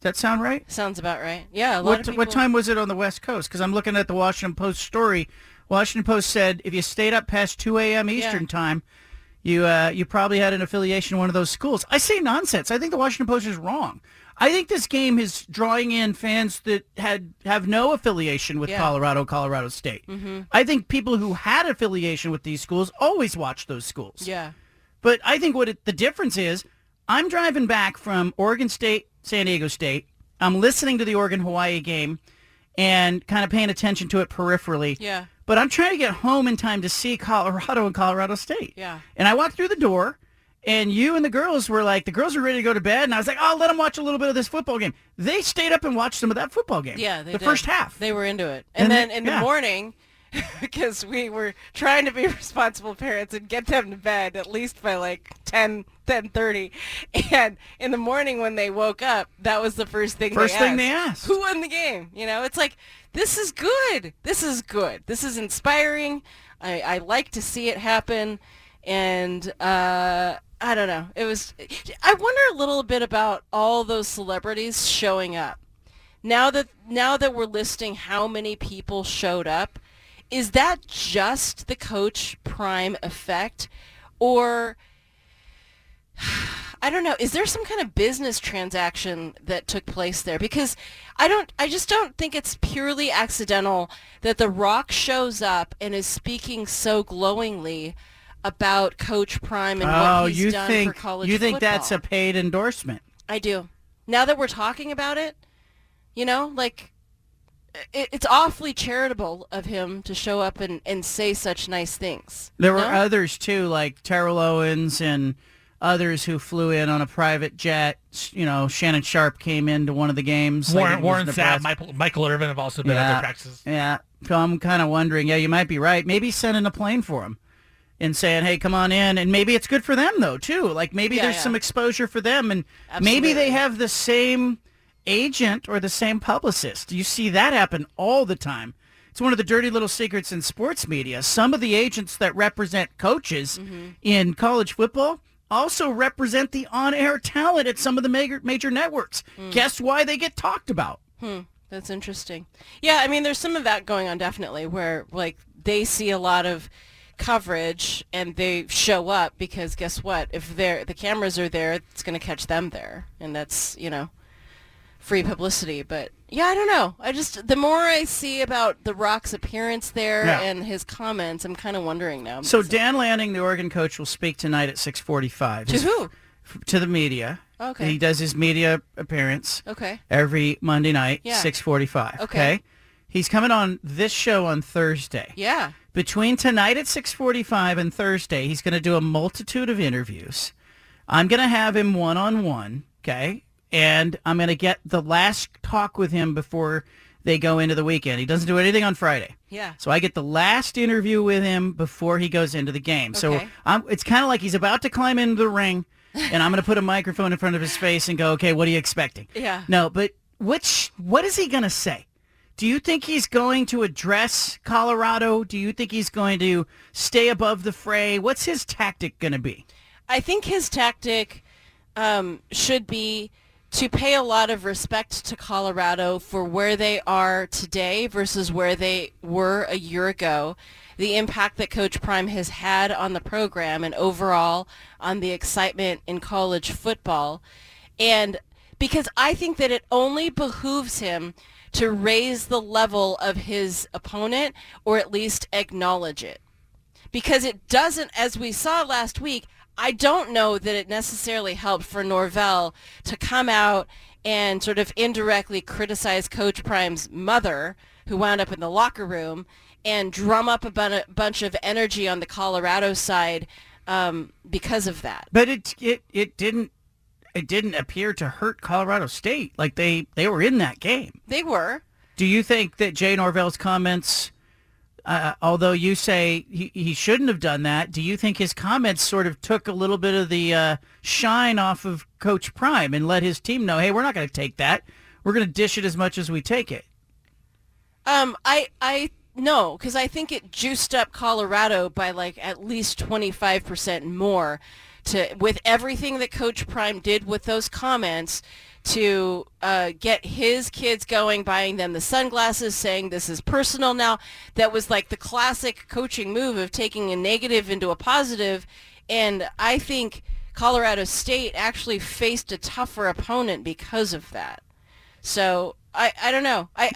Does that sound right? Sounds about right. Yeah. A lot What, of people. what time was it on the West Coast? Because I'm looking at the Washington Post story. Washington Post said if you stayed up past 2 a.m. Eastern Yeah. time, you uh, you probably had an affiliation with one of those schools. I say nonsense. I think the Washington Post is wrong. I think this game is drawing in fans that had have no affiliation with Yeah. Colorado, Colorado State. Mhm. I think people who had affiliation with these schools always watch those schools. Yeah. But I think what it, the difference is, I'm driving back from Oregon State, San Diego State. I'm listening to the Oregon Hawaii game and kind of paying attention to it peripherally. Yeah. But I'm trying to get home in time to see Colorado and Colorado State. Yeah. And I walk through the door, and you and the girls were like, the girls were ready to go to bed, and I was like, oh, let them watch a little bit of this football game. They stayed up and watched some of that football game. Yeah, they the did. first half. They were into it, and, And then then- in yeah. the morning, because we were trying to be responsible parents and get them to bed at least by like 10, 10.30. and in the morning when they woke up, that was the first thing. First they thing asked. they asked. Who won the game? You know, it's like this is good. This is good. This is inspiring. I, I like to see it happen, and uh, I don't know. It was. I wonder a little bit about all those celebrities showing up now that now that we're listing how many people showed up is that just the coach prime effect or I don't know is there some kind of business transaction that took place there because I don't I just don't think it's purely accidental that the rock shows up and is speaking so glowingly about coach prime and oh, what he's you done think for college you think football. that's a paid endorsement? I do. Now that we're talking about it, you know, like it, it's awfully charitable of him to show up and, and say such nice things. There were No? others too, like Terrell Owens and others who flew in on a private jet. You know, Shannon Sharpe came into one of the games. Warren, it Warren Sapp, Michael, Michael Irvin have also been at yeah, their practices. Yeah. So I'm kind of wondering, yeah, you might be right. Maybe sending a plane for him and saying, hey, come on in. And maybe it's good for them, though, too. Like maybe Yeah, there's yeah. some exposure for them. And maybe they have the same agent or the same publicist. You see that happen all the time. It's one of the dirty little secrets in sports media. Some of the agents that represent coaches Mm-hmm. in college football also represent the on-air talent at some of the major, major networks. Guess why they get talked about? Hmm, that's interesting. Yeah, I mean, there's some of that going on definitely, where like they see a lot of coverage and they show up because guess what? If they're the cameras are there, it's going to catch them there, and that's you know free publicity. But yeah, I don't know. I just the more I see about the Rock's appearance there Yeah. and his comments, I'm kind of wondering now. So Dan Lanning, the Oregon coach, will speak tonight at 6:45. To who? To the media. Okay. He does his media appearance Okay. every Monday night, Yeah. 6:45. Okay. He's coming on this show on Thursday. Yeah. Between tonight at 6:45 and Thursday, he's going to do a multitude of interviews. I'm going to have him one-on-one, okay? And I'm going to get the last talk with him before they go into the weekend. He doesn't do anything on Friday. Yeah. So I get the last interview with him before he goes into the game. So I'm, it's kind of like he's about to climb into the ring, and I'm going to put a microphone in front of his face and go, "Okay, what are you expecting?" Yeah. No, but which what is he going to say? Do you think he's going to address Colorado? Do you think he's going to stay above the fray? What's his tactic going to be? I think his tactic um, should be to pay a lot of respect to Colorado for where they are today versus where they were a year ago. The impact that Coach Prime has had on the program and overall on the excitement in college football. And because I think that it only behooves him to raise the level of his opponent or at least acknowledge it because it doesn't, as we saw last week, I don't know that it necessarily helped for Norvell to come out and sort of indirectly criticize Coach Prime's mother, who wound up in the locker room, and drum up a bun- bunch of energy on the Colorado side um, because of that. But it it it didn't it didn't appear to hurt Colorado State. Like they they were in that game. They were. Do you think that Jay Norvell's comments, uh, although you say he, he shouldn't have done that, do you think his comments sort of took a little bit of the uh, shine off of Coach Prime and let his team know, hey, we're not going to take that. We're going to dish it as much as we take it. Um, I I no, because I think it juiced up Colorado by like at least twenty five percent more. To with everything that Coach Prime did with those comments to uh, get his kids going, buying them the sunglasses, saying this is personal now. That was like the classic coaching move of taking a negative into a positive, and I think Colorado State actually faced a tougher opponent because of that. So I, I don't know. I,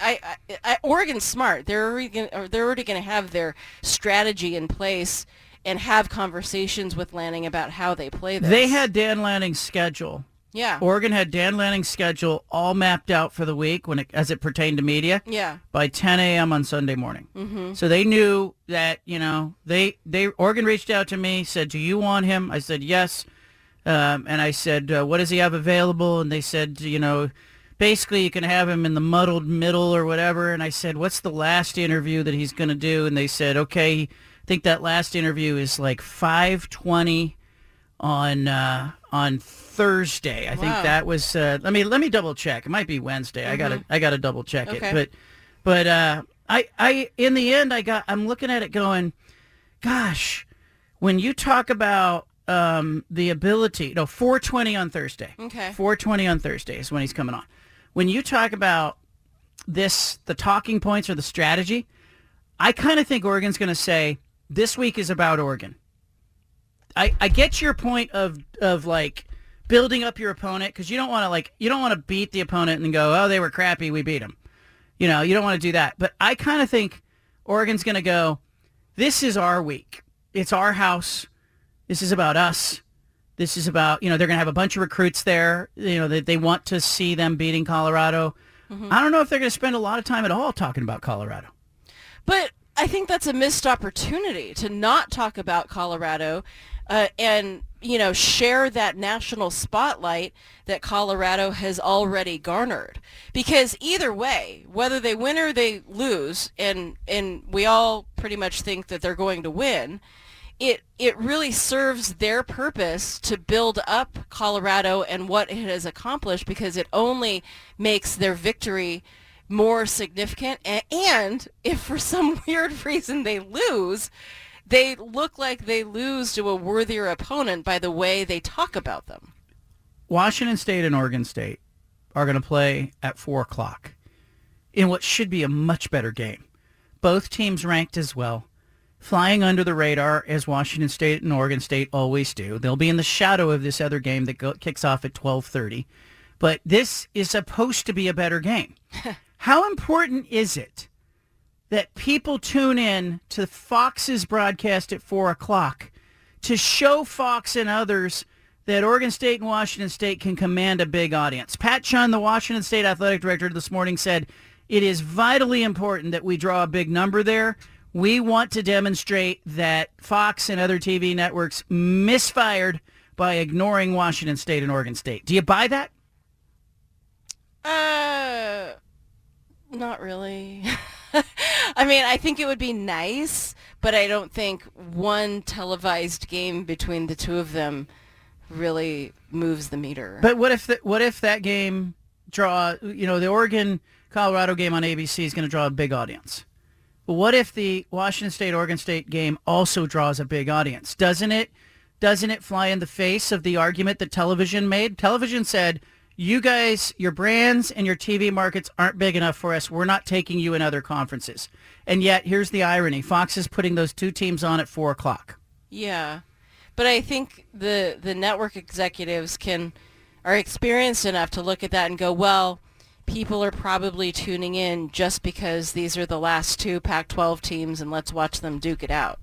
I, I, Oregon's smart. They're they're already going to have their strategy in place and have conversations with Lanning about how they play this. They had Dan Lanning's schedule. Yeah. Oregon had Dan Lanning's schedule all mapped out for the week when it, as it pertained to media. Yeah. By 10 a.m. on Sunday morning. Mhm. So they knew that you know they they Oregon reached out to me said, "Do you want him?" I said, "Yes." Um, and I said, uh, "What does he have available?" And they said, "You know." Basically, you can have him in the muddled middle or whatever. And I said, "What's the last interview that he's going to do?" And they said, "Okay, think that last interview is like 5:20 on uh, on Thursday. I think that was. Uh, let me let me double check. It might be Wednesday. I gotta Mhm. I gotta double check Okay. it. But but uh, I I in the end I got I'm looking at it going, gosh, when you talk about um, the ability, no, 420 on Thursday. Okay. 420 on Thursday is when he's coming on. When you talk about this, the talking points or the strategy, I kind of think Oregon's going to say this week is about Oregon. I, I get your point of of like building up your opponent because you don't want to like you don't want to beat the opponent and go oh they were crappy we beat them you know you don't want to do that. But I kind of think Oregon's going to go this is our week. It's our house. This is about us. This is about you know they're going to have a bunch of recruits there you know they, they want to see them beating Colorado. Mhm. I don't know if they're going to spend a lot of time at all talking about Colorado. But I think that's a missed opportunity to not talk about Colorado uh, and, you know, share that national spotlight that Colorado has already garnered. Because either way, whether they win or they lose, and, and we all pretty much think that they're going to win, it it really serves their purpose to build up Colorado and what it has accomplished because it only makes their victory more significant and, and if for some weird reason they lose they look like they lose to a worthier opponent by the way they talk about them Washington State and Oregon State are going to play at 4 o'clock in what should be a much better game. Both teams ranked as well, flying under the radar as Washington State and Oregon State always do. They'll be in the shadow of this other game that go, kicks off at 12:30. But this is supposed to be a better game. How important is it that people tune in to Fox's broadcast at 4 o'clock to show Fox and others that Oregon State and Washington State can command a big audience. Pat Chun, the Washington State athletic director this morning, said It is vitally important that we draw a big number there. We want to demonstrate that Fox and other TV networks misfired by ignoring Washington State and Oregon State. Do you buy that? Uh, not really. I mean, I think it would be nice, but I don't think one televised game between the two of them really moves the meter. But what if the, what if that game draw? You know, the Oregon Colorado game on ABC is going to draw a big audience. But what if the Washington State Oregon State game also draws a big audience? Doesn't it? Doesn't it fly in the face of the argument that television made? Television said, "You guys, your brands and your TV markets aren't big enough for us. We're not taking you in other conferences." And yet, here's the irony: Fox is putting those two teams on at four o'clock. Yeah, but I think the the network executives can are experienced enough to look at that and go, well, people are probably tuning in just because these are the last two Pac-12 teams, and let's watch them duke it out.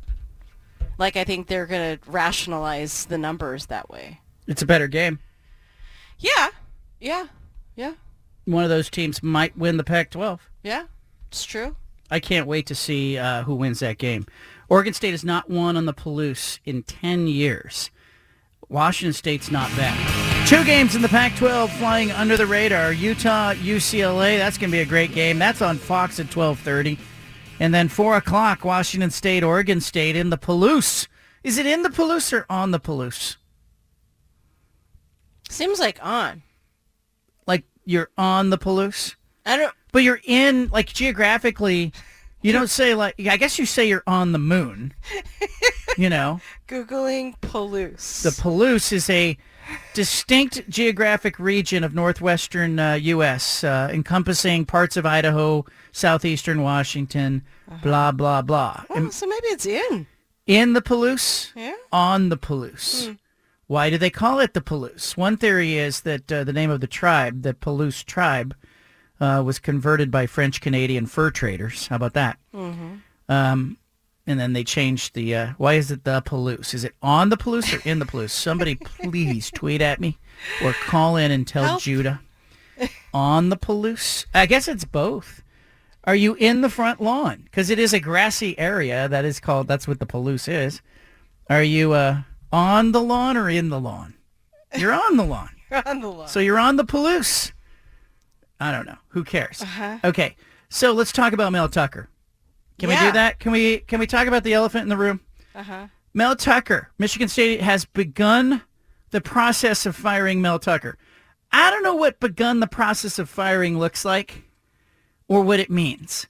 Like I think they're going to rationalize the numbers that way. It's a better game. Yeah, yeah, yeah, One of those teams might win the Pac-12. yeah. It's true. I can't wait to see uh, who wins that game. Oregon State has not won on the Palouse in 10 years. Washington State's not bad. Two games in the Pac-12 flying under the radar. Utah, UCLA. That's going to be a great game. That's on Fox at 12:30, and then four o'clock. Washington State, Oregon State in the Palouse. Is it in the Palouse or on the Palouse? Seems like on. You're on the Palouse, I don't. but you're in like geographically. You don't say like. I guess you say you're on the moon. You know. Googling Palouse. The Palouse is a distinct geographic region of northwestern uh, U.S., uh, encompassing parts of Idaho, southeastern Washington, blah, blah, blah. Oh, so maybe it's in. In the Palouse? Yeah. On the Palouse. Hmm. Why do they call it the Palouse? One theory is that uh, the name of the tribe, the Palouse tribe, uh, was converted by French-Canadian fur traders. How about that? Mm-hmm. Um, and then they changed the. Uh, why is it the Palouse? Is it on the Palouse or in the Palouse? Somebody please tweet at me or call in and tell Help. Judah. On the Palouse? I guess it's both. Are you in the front lawn? Because it is a grassy area. That is called. That's what the Palouse is. Are you uh, on the lawn or in the lawn? You're on the lawn. You're on the lawn. So you're on the Palouse. I don't know. Who cares? Uh-huh. Okay. So let's talk about Mel Tucker. Can we do that? Can we can we talk about the elephant in the room? Uh-huh. Mel Tucker, Michigan State has begun the process of firing Mel Tucker. I don't know what begun the process of firing looks like or what it means.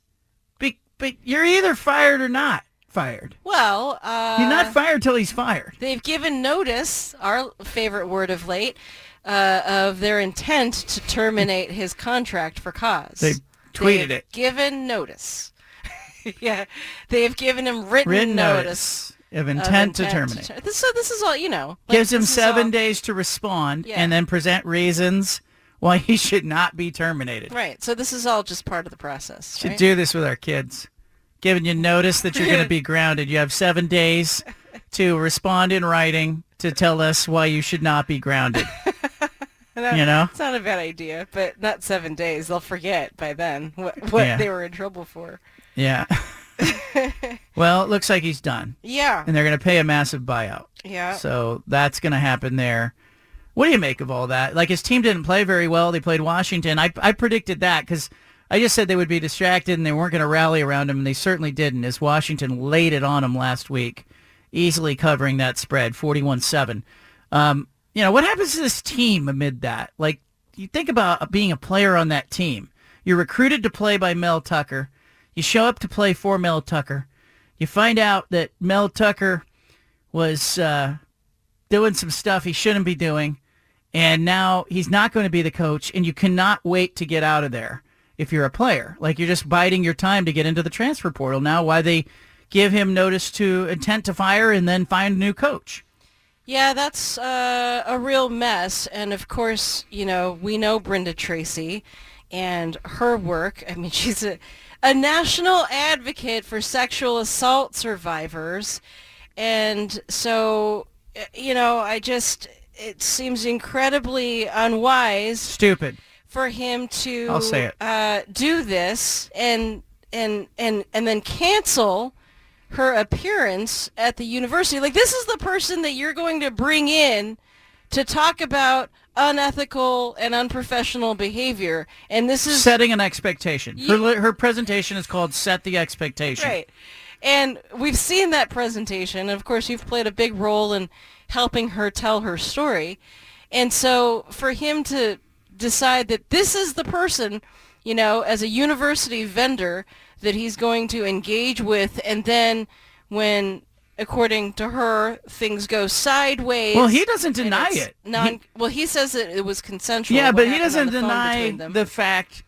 Be, but you're either fired or not fired. Well, uh, You're not fired till he's fired. They've given notice, our favorite word of late, uh, of their intent to terminate his contract for cause. They tweeted They've it. Given notice. yeah, they've given him written, Written notice. notice of intent to terminate. ter- this, so this is all you know. like, Gives him seven all- days to respond Yeah. and then present reasons why he should not be terminated. Right. So this is all just part of the process. Should right? do this with our kids. Giving you notice that you're going to be grounded. You have seven days to respond in writing to tell us why you should not be grounded. That- you know? it's not a bad idea, but not seven days. They'll forget by then what, what Yeah. they were in trouble for. Yeah. well, it looks like he's done. Yeah. And they're going to pay a massive buyout. Yeah. So that's going to happen there. What do you make of all that? Like his team didn't play very well. They played Washington. I, I predicted that because I just said they would be distracted and they weren't going to rally around him, and they certainly didn't. As Washington laid it on him last week, easily covering that spread, forty-one-seven. Um, you know what happens to this team amid that? Like you think about being a player on that team. You're recruited to play by Mel Tucker. You show up to play for Mel Tucker. You find out that Mel Tucker was uh, doing some stuff he shouldn't be doing, and now he's not going to be the coach, and you cannot wait to get out of there if you're a player. Like you're just biding your time to get into the transfer portal now. Why they give him notice to intent to fire and then find a new coach? Yeah, that's uh, a real mess. And of course, you know, we know Brenda Tracy and her work. I mean, she's a, a national advocate for sexual assault survivors. And so, uh, you know, I just, it seems incredibly unwise Stupid. For him to I'll say it. Uh, do this and and and and then cancel her appearance at the university. Like this is the person that you're going to bring in to talk about unethical and unprofessional behavior, and this is setting an expectation. Her her presentation is called "Set the Expectation." Right. And we've seen that presentation. And of course, you've played a big role in helping her tell her story. And so for him to decide that this is the person, you know, as a university vendor that he's going to engage with, and then when, according to her, things go sideways. Well, he doesn't deny it. Non, well, he says that it was consensual. Yeah, but he doesn't the deny the fact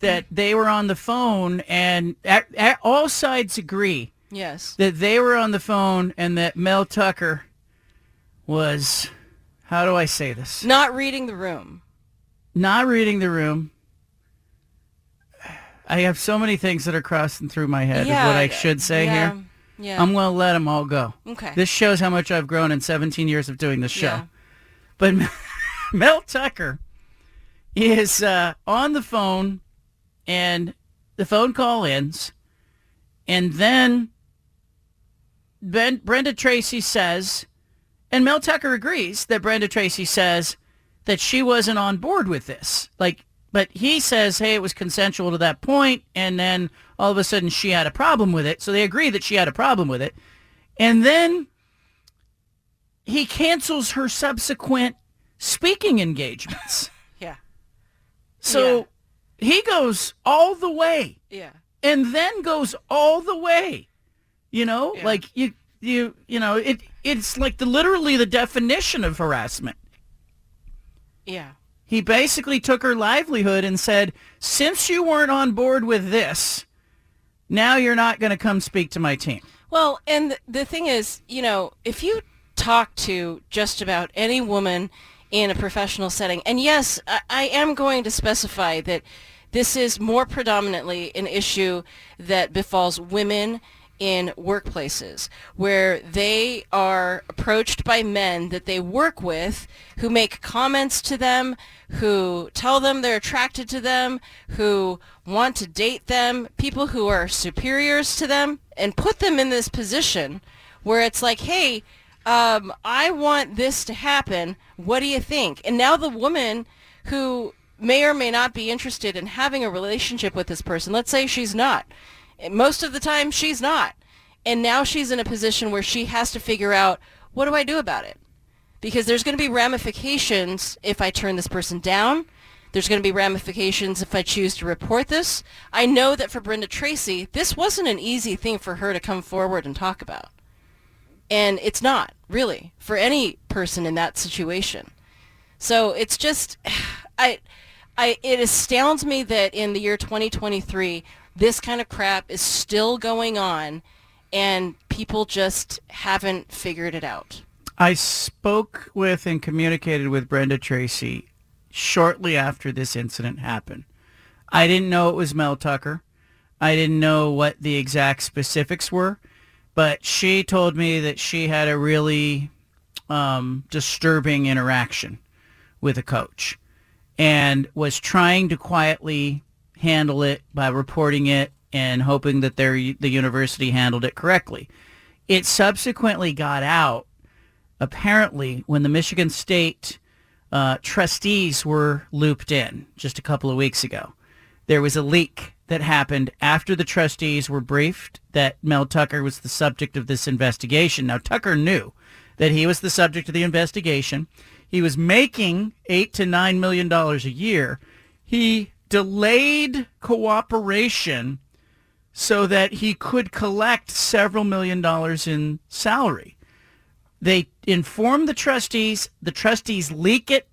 that they were on the phone, and at, at all sides agree Yes. that they were on the phone, and that Mel Tucker was, how do I say this? Not reading the room. Not reading the room. I have so many things that are crossing through my head Yeah, of what I should say yeah, here. yeah. I'm going to let them all go. Okay. This shows how much I've grown in 17 years of doing this show. Yeah. But Mel Tucker is uh, on the phone, and the phone call ends, and then ben, Brenda Tracy says, and Mel Tucker agrees that Brenda Tracy says that she wasn't on board with this. Like, but he says, hey, it was consensual to that point, and then all of a sudden she had a problem with it. So they agree that she had a problem with it, and then he cancels her subsequent speaking engagements. Yeah. So he goes all the way Yeah. and then goes all the way. You know, like you you you know, it it's like the literally the definition of harassment. Yeah. He basically took her livelihood and said, "Since you weren't on board with this, now you're not going to come speak to my team." Well, and the thing is, you know, if you talk to just about any woman in a professional setting, and yes, I, I am going to specify that this is more predominantly an issue that befalls women in workplaces where they are approached by men that they work with who make comments to them, who tell them they're attracted to them, who want to date them, people who are superiors to them, and put them in this position where it's like, hey, um, I want this to happen. What do you think? And now the woman who may or may not be interested in having a relationship with this person, let's say she's not. Most of the time, she's not. And now she's in a position where she has to figure out, what do I do about it? Because there's going to be ramifications if I turn this person down. There's going to be ramifications if I choose to report this. I know that for Brenda Tracy, this wasn't an easy thing for her to come forward and talk about. And it's not, really, for any person in that situation. So it's just, I, I, it astounds me that in the year 2023, this kind of crap is still going on and people just haven't figured it out. I spoke with and communicated with Brenda Tracy shortly after this incident happened. I didn't know it was Mel Tucker. I didn't know what the exact specifics were, but she told me that she had a really um, disturbing interaction with a coach and was trying to quietly handle it by reporting it and hoping that their, the university handled it correctly. It subsequently got out apparently when the Michigan State uh, trustees were looped in just a couple of weeks ago. There was a leak that happened after the trustees were briefed that Mel Tucker was the subject of this investigation. Now, Tucker knew that he was the subject of the investigation. He was making eight to nine million dollars a year. He delayed cooperation so that he could collect several million dollars in salary. They inform the trustees. The trustees leak it.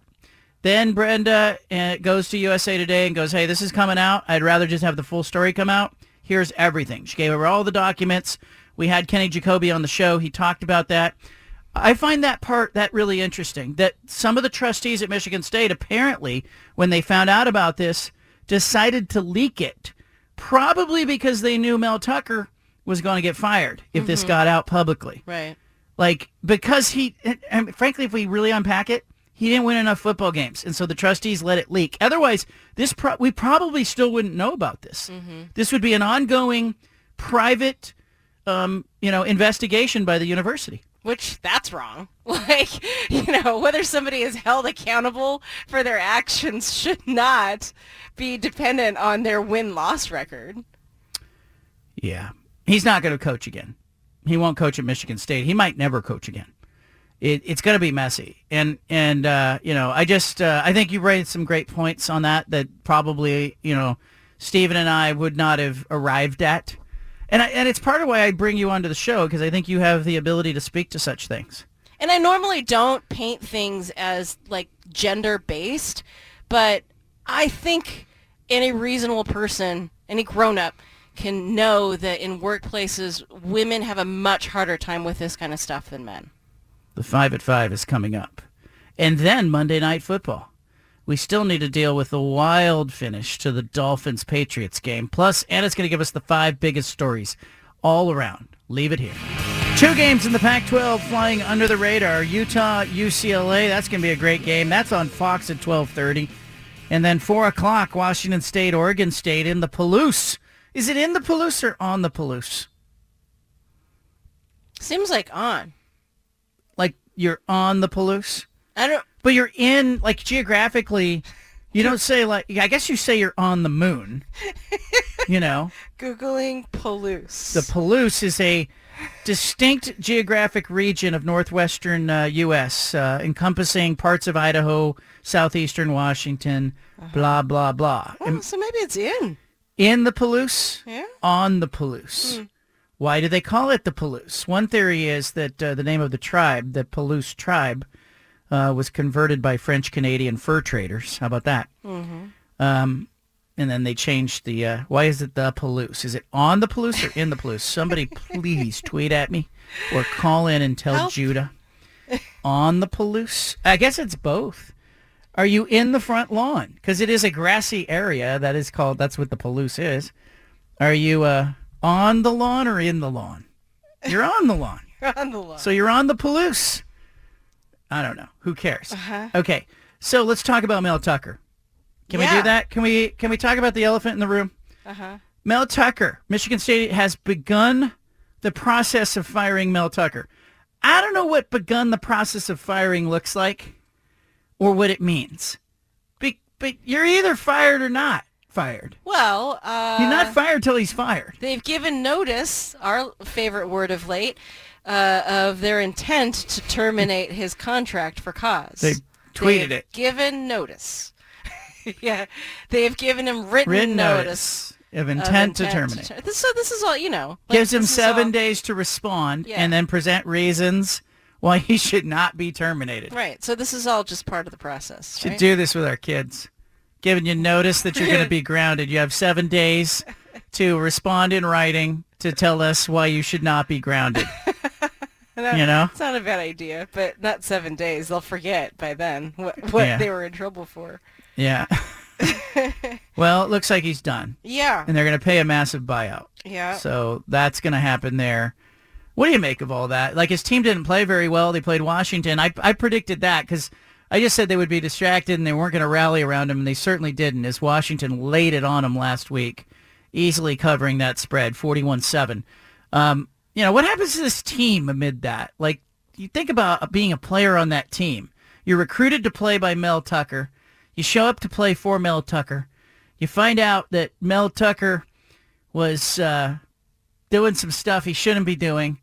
Then Brenda uh, goes to USA Today and goes, hey, this is coming out. I'd rather just have the full story come out. Here's everything. She gave her all the documents. We had Kenny Jacoby on the show. He talked about that. I find that part that really interesting. That some of the trustees at Michigan State apparently, when they found out about this, decided to leak it, probably because they knew Mel Tucker was going to get fired if this Mhm. got out publicly. Right. Like because he, and frankly, if we really unpack it, he didn't win enough football games, and so the trustees let it leak. Otherwise, this pro- we probably still wouldn't know about this. This would be an ongoing private, um, you know, investigation by the university. Which that's wrong. Like, you know, whether somebody is held accountable for their actions should not be dependent on their win-loss record. Yeah, he's not going to coach again. He won't coach at Michigan State. He might never coach again. It, it's going to be messy, and and uh, you know, I just uh, I think you raised some great points on that that probably you know Stephen and I would not have arrived at, and I, and it's part of why I bring you onto the show because I think you have the ability to speak to such things. And I normally don't paint things as like gender based, but I think any reasonable person, any grown up, can know that in workplaces, women have a much harder time with this kind of stuff than men. The five at five is coming up, and then Monday Night Football. We still need to deal with the wild finish to the Dolphins Patriots game. Plus, Anna's going to give us the five biggest stories all around. Leave it here. Two games in the Pac-12 flying under the radar. Utah, UCLA. That's going to be a great game. That's on Fox at 12:30, and then four o'clock, Washington State, Oregon State in the Palouse. Is it in the Palouse or on the Palouse? Seems like on. Like you're on the Palouse? I don't. But you're in like geographically. You don't say like. I guess you say you're on the moon. you know, Googling Palouse. the Palouse is a distinct geographic region of northwestern uh, U.S. Uh, encompassing parts of Idaho, southeastern Washington, blah blah blah. Oh, so maybe it's in. In the Palouse? Yeah. On the Palouse. Hmm. Why do they call it the Palouse? One theory is that uh, the name of the tribe, the Palouse tribe, uh, was converted by French Canadian fur traders. How about that? Mhm. Um, and then they changed the. Uh, why is it the Palouse? Is it on the Palouse or in the Palouse? Somebody please tweet at me or call in and tell Help. Judah. On the Palouse? I guess it's both. Are you in the front lawn? Because it is a grassy area. That is called. That's what the Palouse is. Are you uh, on the lawn or in the lawn? You're on the lawn. You're on the lawn. So you're on the Palouse. I don't know. Who cares? Uh-huh. Okay. So let's talk about Mel Tucker. Can we do that? Can we can we talk about the elephant in the room? Uh-huh. Mel Tucker. Michigan State has begun the process of firing Mel Tucker. I don't know what begun the process of firing looks like or what it means. Be, but you're either fired or not fired. Well, uh, You're not fired till he's fired. They've given notice, our favorite word of late, uh, of their intent to terminate his contract for cause. They tweeted They've it. Given notice. yeah, they've given him written, Written notice. notice of intent to terminate. ter- so this is all you know. like, gives him seven all- days to respond Yeah. and then present reasons why he should not be terminated. Right. So this is all just part of the process. Should right? do this with our kids. Giving you notice that you're going to be grounded. You have seven days to respond in writing to tell us why you should not be grounded. That- you know? it's not a bad idea, but not seven days. They'll forget by then what, what Yeah. they were in trouble for. Yeah. well, it looks like he's done. Yeah. And they're going to pay a massive buyout. Yeah. So that's going to happen there. What do you make of all that? Like his team didn't play very well. They played Washington. I, I predicted that because I just said they would be distracted and they weren't going to rally around him, and they certainly didn't. As Washington laid it on him last week, easily covering that spread, forty-one-seven. Um, you know what happens to this team amid that? Like you think about being a player on that team. You're recruited to play by Mel Tucker. You show up to play for Mel Tucker. You find out that Mel Tucker was uh, doing some stuff he shouldn't be doing,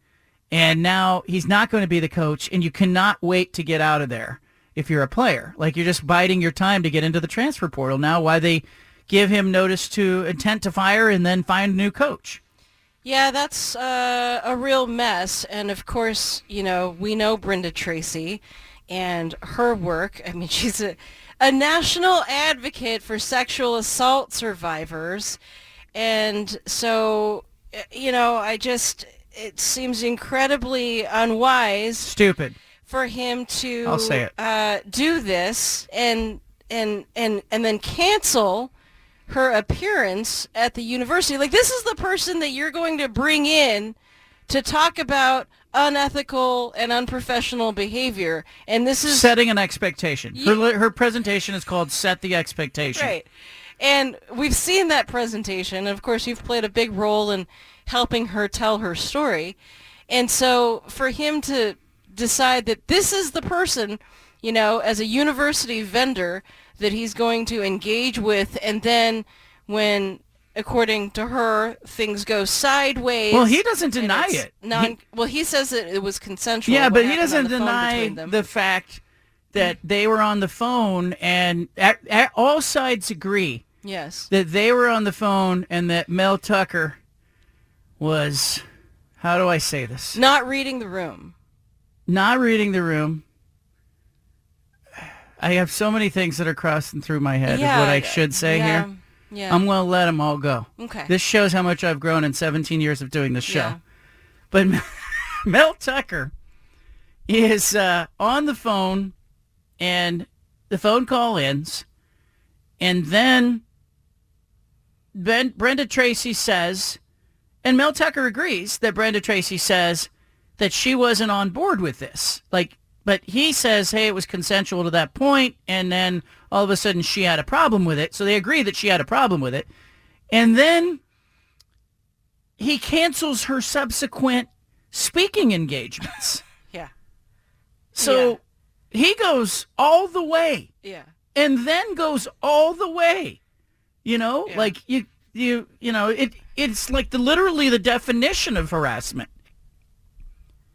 and now he's not going to be the coach, and you cannot wait to get out of there if you're a player. Like you're just biding your time to get into the transfer portal now. Why they give him notice to intent to fire and then find a new coach? Yeah, that's uh, a real mess. And of course, you know, we know Brenda Tracy and her work. I mean, she's a, a national advocate for sexual assault survivors. And so, uh, you know, I just, it seems incredibly unwise Stupid. for him to I'll say it. Uh, do this and and and and then cancel her appearance at the university. Like this is the person that you're going to bring in to talk about unethical and unprofessional behavior. And this is setting an expectation. Her her presentation is called "Set the Expectation." Right. And we've seen that presentation. And of course, you've played a big role in helping her tell her story. And so for him to decide that this is the person, you know, as a university vendor that he's going to engage with, and then when, according to her, things go sideways. Well, he doesn't deny it. Non, He- well, he says that it was consensual. Yeah, but he doesn't the deny the fact that they were on the phone, and a a- all sides agree Yes. that they were on the phone, and that Mel Tucker was, how do I say this? Not reading the room. Not reading the room. I have so many things that are crossing through my head Yeah, of what I should say yeah, here. yeah. I'm going to let them all go. Okay. This shows how much I've grown in 17 years of doing this show. Yeah. But Mel Tucker is uh, on the phone, and the phone call ends, and then ben, Brenda Tracy says, and Mel Tucker agrees that Brenda Tracy says that she wasn't on board with this. Like, but he says, hey, it was consensual to that point, and then all of a sudden she had a problem with it. So they agree that she had a problem with it, and then he cancels her subsequent speaking engagements. Yeah. So he goes all the way Yeah. and then goes all the way. You know, like you you you know, it it's like the literally the definition of harassment.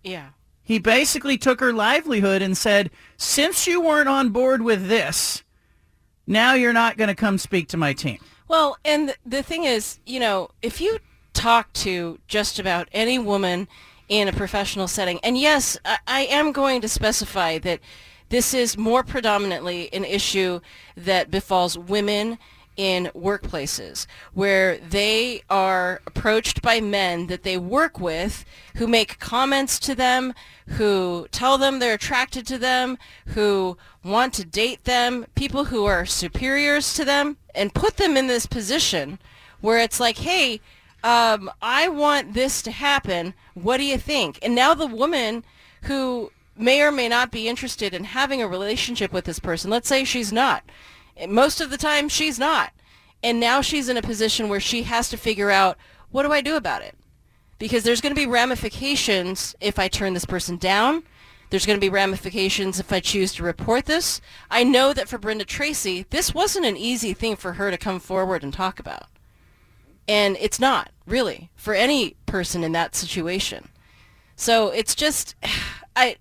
Yeah. He basically took her livelihood and said, "Since you weren't on board with this, now you're not going to come speak to my team." Well, and the thing is, you know, if you talk to just about any woman in a professional setting, and yes, I, I am going to specify that this is more predominantly an issue that befalls women in workplaces where they are approached by men that they work with who make comments to them, who tell them they're attracted to them, who want to date them, people who are superiors to them, and put them in this position where it's like, hey, um, I want this to happen. What do you think? And now the woman who may or may not be interested in having a relationship with this person, let's say she's not. Most of the time, she's not. And now she's in a position where she has to figure out, what do I do about it? Because there's going to be ramifications if I turn this person down. There's going to be ramifications if I choose to report this. I know that for Brenda Tracy, this wasn't an easy thing for her to come forward and talk about. And it's not, really, for any person in that situation. So it's just, I,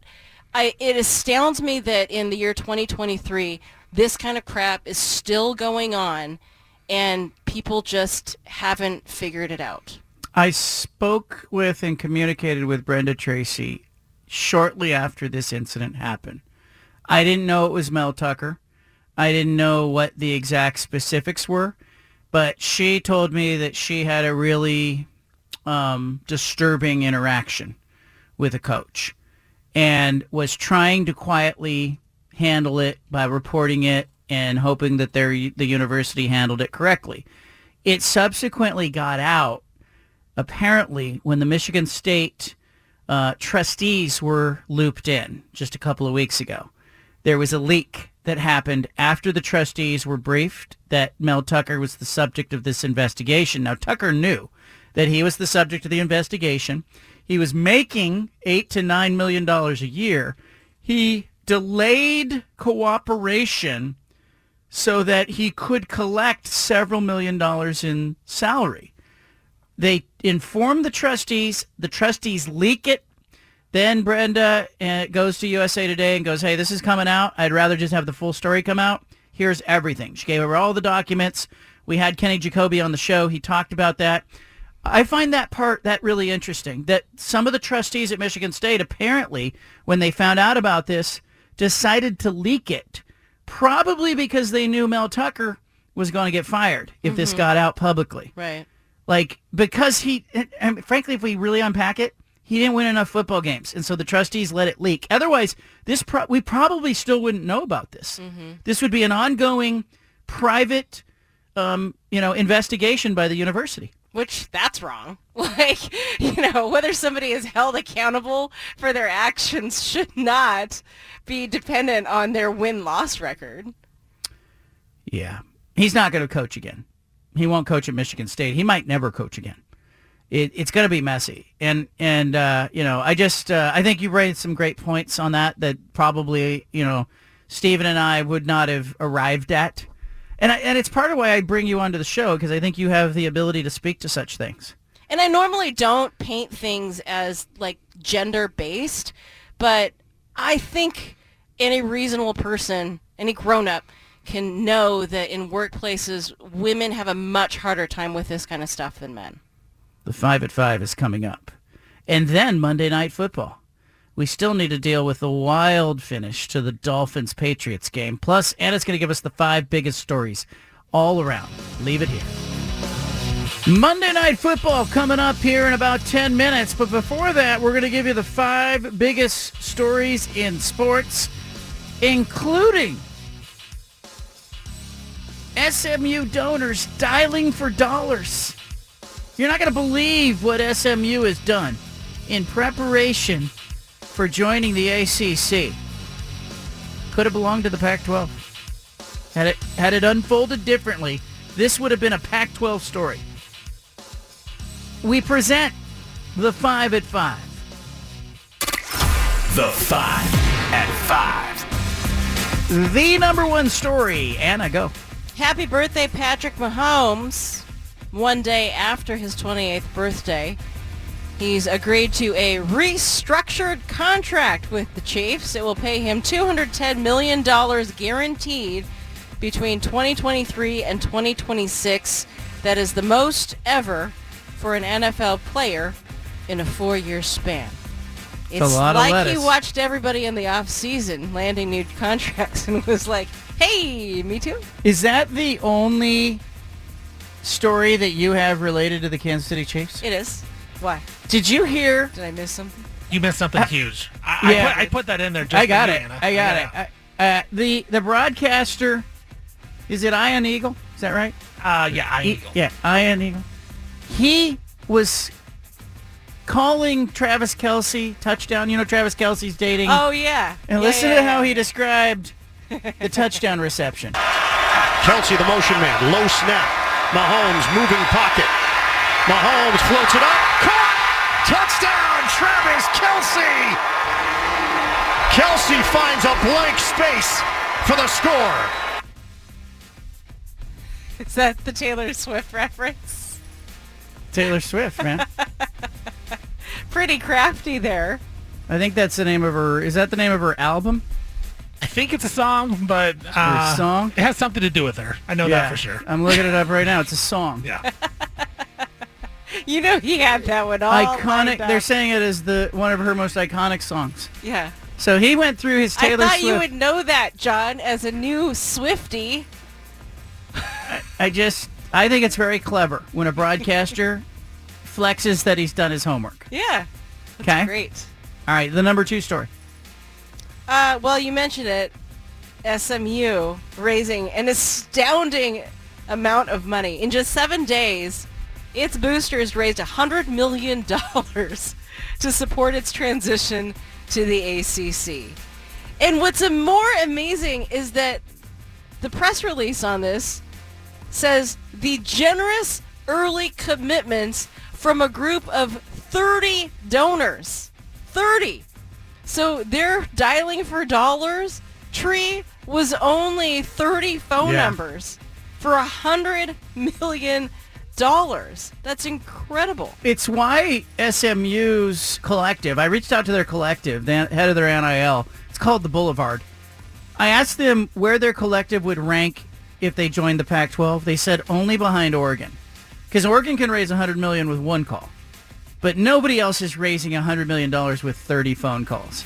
I, it astounds me that in the year 2023, this kind of crap is still going on and people just haven't figured it out. I spoke with and communicated with Brenda Tracy shortly after this incident happened. I didn't know it was Mel Tucker. I didn't know what the exact specifics were, but she told me that she had a really um, disturbing interaction with a coach and was trying to quietly handle it by reporting it and hoping that their, the university handled it correctly. It subsequently got out apparently when the Michigan State uh, trustees were looped in just a couple of weeks ago, there was a leak that happened after the trustees were briefed that Mel Tucker was the subject of this investigation. Now, Tucker knew that he was the subject of the investigation. He was making eight to nine million dollars a year. He delayed cooperation so that he could collect several million dollars in salary. They inform the trustees. The trustees leak it. Then Brenda uh, goes to USA Today and goes, hey, this is coming out. I'd rather just have the full story come out. Here's everything. She gave her all the documents. We had Kenny Jacoby on the show. He talked about that. I find that part that really interesting. That some of the trustees at Michigan State apparently, when they found out about this, decided to leak it, probably because they knew Mel Tucker was going to get fired if this Mhm. got out publicly. Right. Like because he, and frankly, if we really unpack it, he didn't win enough football games, and so the trustees let it leak. Otherwise, this pro- we probably still wouldn't know about this. This would be an ongoing, private, um, you know, investigation by the university. Which that's wrong. Like, you know, whether somebody is held accountable for their actions should not be dependent on their win-loss record. Yeah. He's not going to coach again. He won't coach at Michigan State. He might never coach again. It, it's going to be messy. And, and uh, you know, I just, uh, I think you raised some great points on that that probably, you know, Stephen and I would not have arrived at. And, I, and it's part of why I bring you onto the show because I think you have the ability to speak to such things. And I normally don't paint things as like gender based, but I think any reasonable person, any grown up, can know that in workplaces, women have a much harder time with this kind of stuff than men. The five at five is coming up. And then Monday Night Football. We still need to deal with the wild finish to the Dolphins Patriots game. Plus, Anna's going to give us the five biggest stories all around. Leave it here. Monday Night Football coming up here in about 10 minutes. But before that, we're going to give you the five biggest stories in sports, including SMU donors dialing for dollars. You're not going to believe what SMU has done in preparation for joining the ACC. Could have belonged to the Pac-12. Had it had it unfolded differently, this would have been a Pac-12 story. We present the 5 at 5. The 5 at 5. The number one story. Anna, go. Happy birthday, Patrick Mahomes. One day after his 28th birthday, he's agreed to a restructured contract with the Chiefs. It will pay him $210 million guaranteed between 2023 and 2026. That is the most ever for an NFL player in a four-year span. It's a It's like he watched everybody in the off season landing new contracts and was like, "Hey, me too." Is that the only story that you have related to the Kansas City Chiefs? It is. Why? Did you hear? Did I miss something? You missed something huge. I, Yeah. I, put, I put that in there. Just I got for you, it. Anna. I got Yeah. it. I, uh, the the broadcaster is it Ian Eagle? Is that right? Uh, yeah, Ian E- Eagle. Yeah, Ian Eagle. He was calling Travis Kelce touchdown. You know Travis Kelce's dating. Oh yeah. And Yeah, listen yeah, to yeah. how he described the touchdown reception. Kelce, the motion man, low snap. Mahomes moving pocket. Mahomes floats it up. Caught! Touchdown, Travis Kelce! Kelce finds a blank space for the score. Is that the Taylor Swift reference? Taylor Swift, man. Pretty crafty there. I think that's the name of her. Is that the name of her album? I think it's a song, but uh, song? it has something to do with her. I know that for sure. I'm looking it up right now. It's a song. Yeah. You know he had that one all iconic. They're saying it is the one of her most iconic songs. Yeah. So he went through his Taylor Swift. I thought Swift. you would know that, John, as a new Swifty. I just, I think it's very clever when a broadcaster flexes that he's done his homework. Yeah. Okay. great. All right, the number two story. Uh, well, you mentioned it. SMU raising an astounding amount of money. In just seven days, its boosters raised $100 million to support its transition to the ACC. And what's more amazing is that the press release on this says the generous early commitments from a group of 30 donors. 30. So they're dialing for dollars tree was only 30 phone Yeah. numbers for a hundred million dollars. That's incredible. It's why SMU's collective, I reached out to their collective, the head of their NIL. It's called the Boulevard. I asked them where their collective would rank if they joined the Pac-12. They said only behind Oregon. Because Oregon can raise 100 million with one call. But nobody else is raising 100 million dollars with 30 phone calls.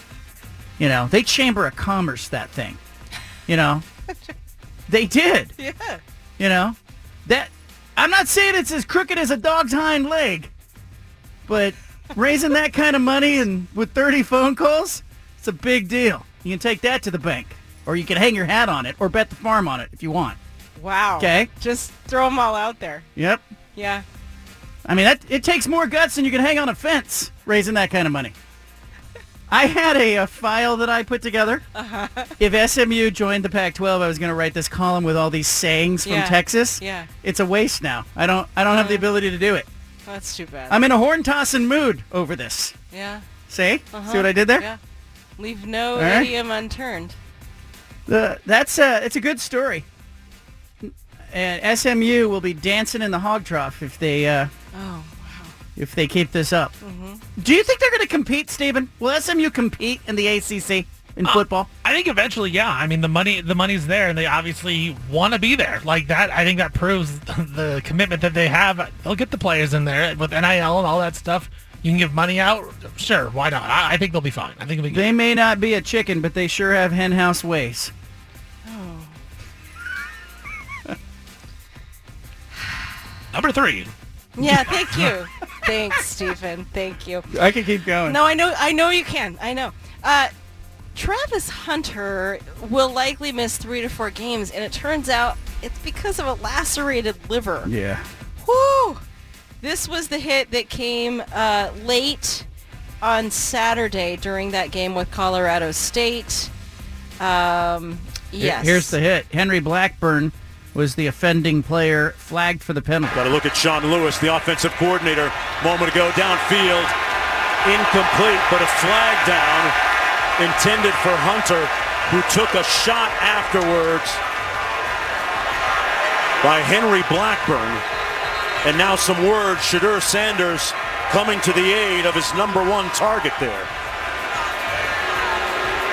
You know, they chamber of commerce that thing. You know? they did. Yeah. You know, that I'm not saying it's as crooked as a dog's hind leg, but raising that kind of money and with 30 phone calls, it's a big deal. You can take that to the bank, or you can hang your hat on it, or bet the farm on it if you want. Wow. Okay. Just throw them all out there. Yep. Yeah. I mean, that it takes more guts than you can hang on a fence raising that kind of money. I had a, a file that I put together. Uh-huh. If SMU joined the Pac-12, I was going to write this column with all these sayings from Yeah. Texas. Yeah. It's a waste now. I don't. I don't have the ability to do it. That's too bad. I'm in a horn tossing mood over this. yeah. See? Uh-huh. See what I did there? Yeah. Leave no right. idiom unturned. The, that's a, it's a good story. And SMU will be dancing in the hog trough if they uh, Oh. If they keep this up. Mm-hmm. Do you think they're going to compete, Stephen? Will SMU compete in the ACC in Uh, football? I think eventually, yeah. I mean, the money, the money's there, and they obviously want to be there. Like that, I think that proves the commitment that they have. They'll get the players in there with NIL and all that stuff. You can give money out, sure. Why not? I, I think they'll be fine. I think it'll be good. They may not be a chicken, but they sure have henhouse ways. Number three. Yeah, thank you. Thanks, Stephen. Thank you. I can keep going. No, I know. I know you can. I know. Uh, Travis Hunter will likely miss three to four games, and it turns out it's because of a lacerated liver. Yeah. Whoo! This was the hit that came uh, late on Saturday during that game with Colorado State. Um, yes. Here's the hit. Henry Blackburn was the offending player flagged for the penalty. Got to look at Sean Lewis, the offensive coordinator, moment ago downfield. Incomplete, but a flag down intended for Hunter, who took a shot afterwards by Henry Blackburn. And now some words, Shedeur Sanders coming to the aid of his number one target there.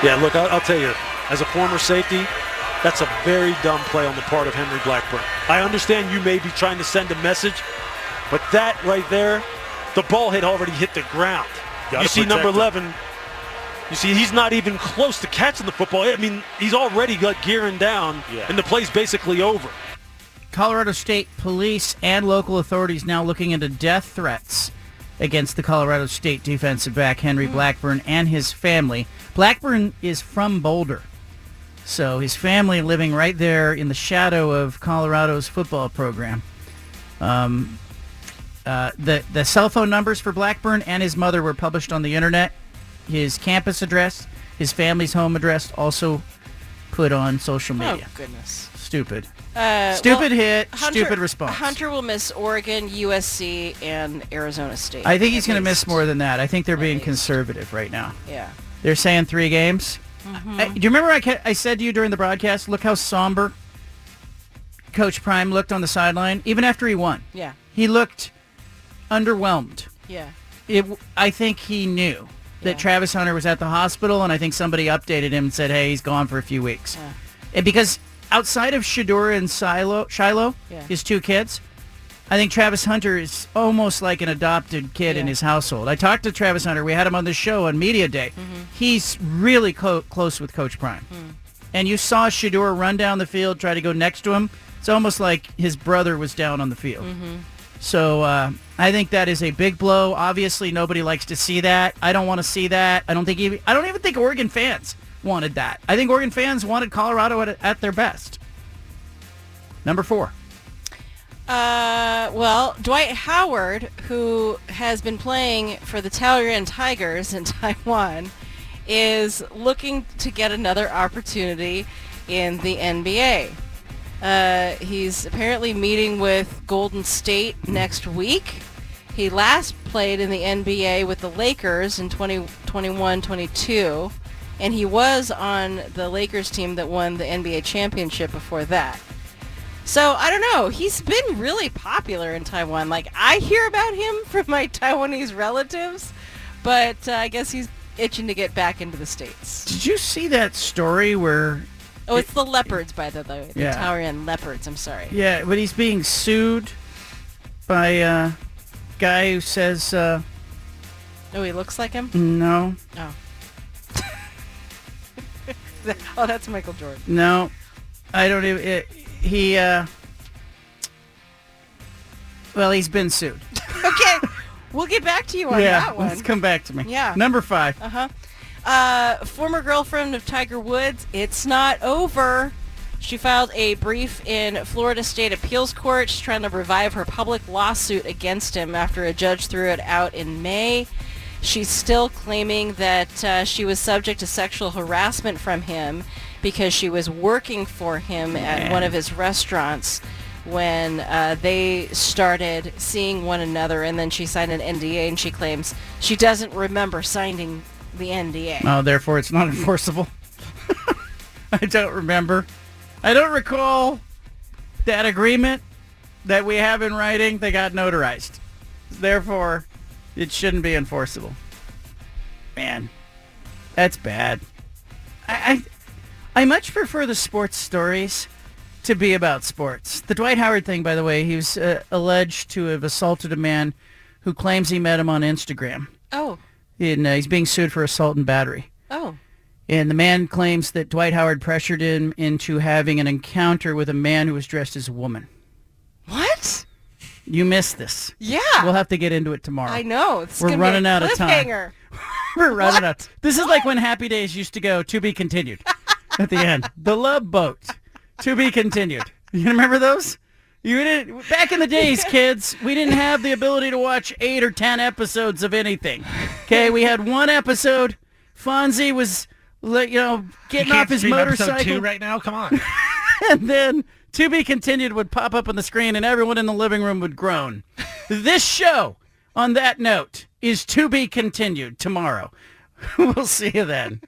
Yeah, look, I'll, I'll tell you, as a former safety, that's a very dumb play on the part of Henry Blackburn. I understand you may be trying to send a message, but that right there, the ball had already hit the ground. Gotta you see protect number him. 11, you see he's not even close to catching the football. I mean, he's already got gearing down, Yeah. and the play's basically over. Colorado State police and local authorities now looking into death threats against the Colorado State defensive back Henry mm. Blackburn and his family. Blackburn is from Boulder. So his family living right there in the shadow of Colorado's football program. Um, uh, the the cell phone numbers for Blackburn and his mother were published on the internet. His campus address, his family's home address, also put on social media. Oh goodness. Stupid. Uh, Stupid well, hit, Hunter- stupid response. Hunter will miss Oregon, USC, and Arizona State. I think he's going to miss more than that. I think they're being conservative right now. Yeah. They're saying three games. Mhm. I- do you remember I, ca- I said to you during the broadcast, look how somber Coach Prime looked on the sideline, even after he won. Yeah. He looked underwhelmed. Yeah. It, I think he knew that Travis Hunter was at the hospital, and I think somebody updated him and said, hey, he's gone for a few weeks. And because outside of Shedeur and Silo, Shiloh, Yeah. his two kids, I think Travis Hunter is almost like an adopted kid in his household. I talked to Travis Hunter. We had him on the show on Media Day. Mm-hmm. He's really co- close with Coach Prime. Hmm. And you saw Shedeur run down the field, try to go next to him. It's almost like his brother was down on the field. Mm-hmm. So uh, I think that is a big blow. Obviously, nobody likes to see that. I don't want to see that. I don't think even, I don't even think Oregon fans wanted that. I think Oregon fans wanted Colorado at, at their best. Number four. Uh, well, Dwight Howard, who has been playing for the Taoyuan Tigers in Taiwan, is looking to get another opportunity in the NBA. Uh, he's apparently meeting with Golden State next week. He last played in the NBA with the Lakers in 2021-22, and he was on the Lakers team that won the NBA championship before that. So I don't know. He's been really popular in Taiwan. Like I hear about him from my Taiwanese relatives, but uh, I guess he's itching to get back into the states. Did you see that story where Oh, it's the leopards, by the way. The Yeah. Taoyuan leopards. I'm sorry. Yeah, but he's being sued by a guy who says uh, Oh, he looks like him. no, Oh. oh, that's Michael Jordan. no. I don't even. It, he. Uh, well, he's been sued. okay, we'll get back to you on yeah, that one. let's come back to me. Yeah. Number five. Uh-huh. Uh Former girlfriend of Tiger Woods. It's not over. She filed a brief in Florida State Appeals Court. She's trying to revive her public lawsuit against him after a judge threw it out in May. She's still claiming that uh, she was subject to sexual harassment from him because she was working for him at one of his restaurants when uh, they started seeing one another and then she signed an NDA and she claims she doesn't remember signing the NDA. Oh, therefore it's not enforceable. I don't remember. I don't recall that agreement that we have in writing They got notarized. Therefore, it shouldn't be enforceable. Man, that's bad. I, I, I much prefer the sports stories to be about sports. The Dwight Howard thing, by the way, he was uh, alleged to have assaulted a man who claims he met him on Instagram. Oh. And uh, he's being sued for assault and battery. Oh. And the man claims that Dwight Howard pressured him into having an encounter with a man who was dressed as a woman. What? You missed this. Yeah. We'll have to get into it tomorrow. I know. It's We're running out of time. We're running out. This is like when Happy Days used to go to be continued at the end. The Love Boat to be continued. You remember those? You didn't back in the days, kids. We didn't have the ability to watch eight or ten episodes of anything. Okay, we had one episode. Fonzie was, li- you know, getting You can't off his motorcycle two right now. Come on. and then to be continued would pop up on the screen and everyone in the living room would groan. this show, on that note, is to be continued tomorrow. we'll see you then.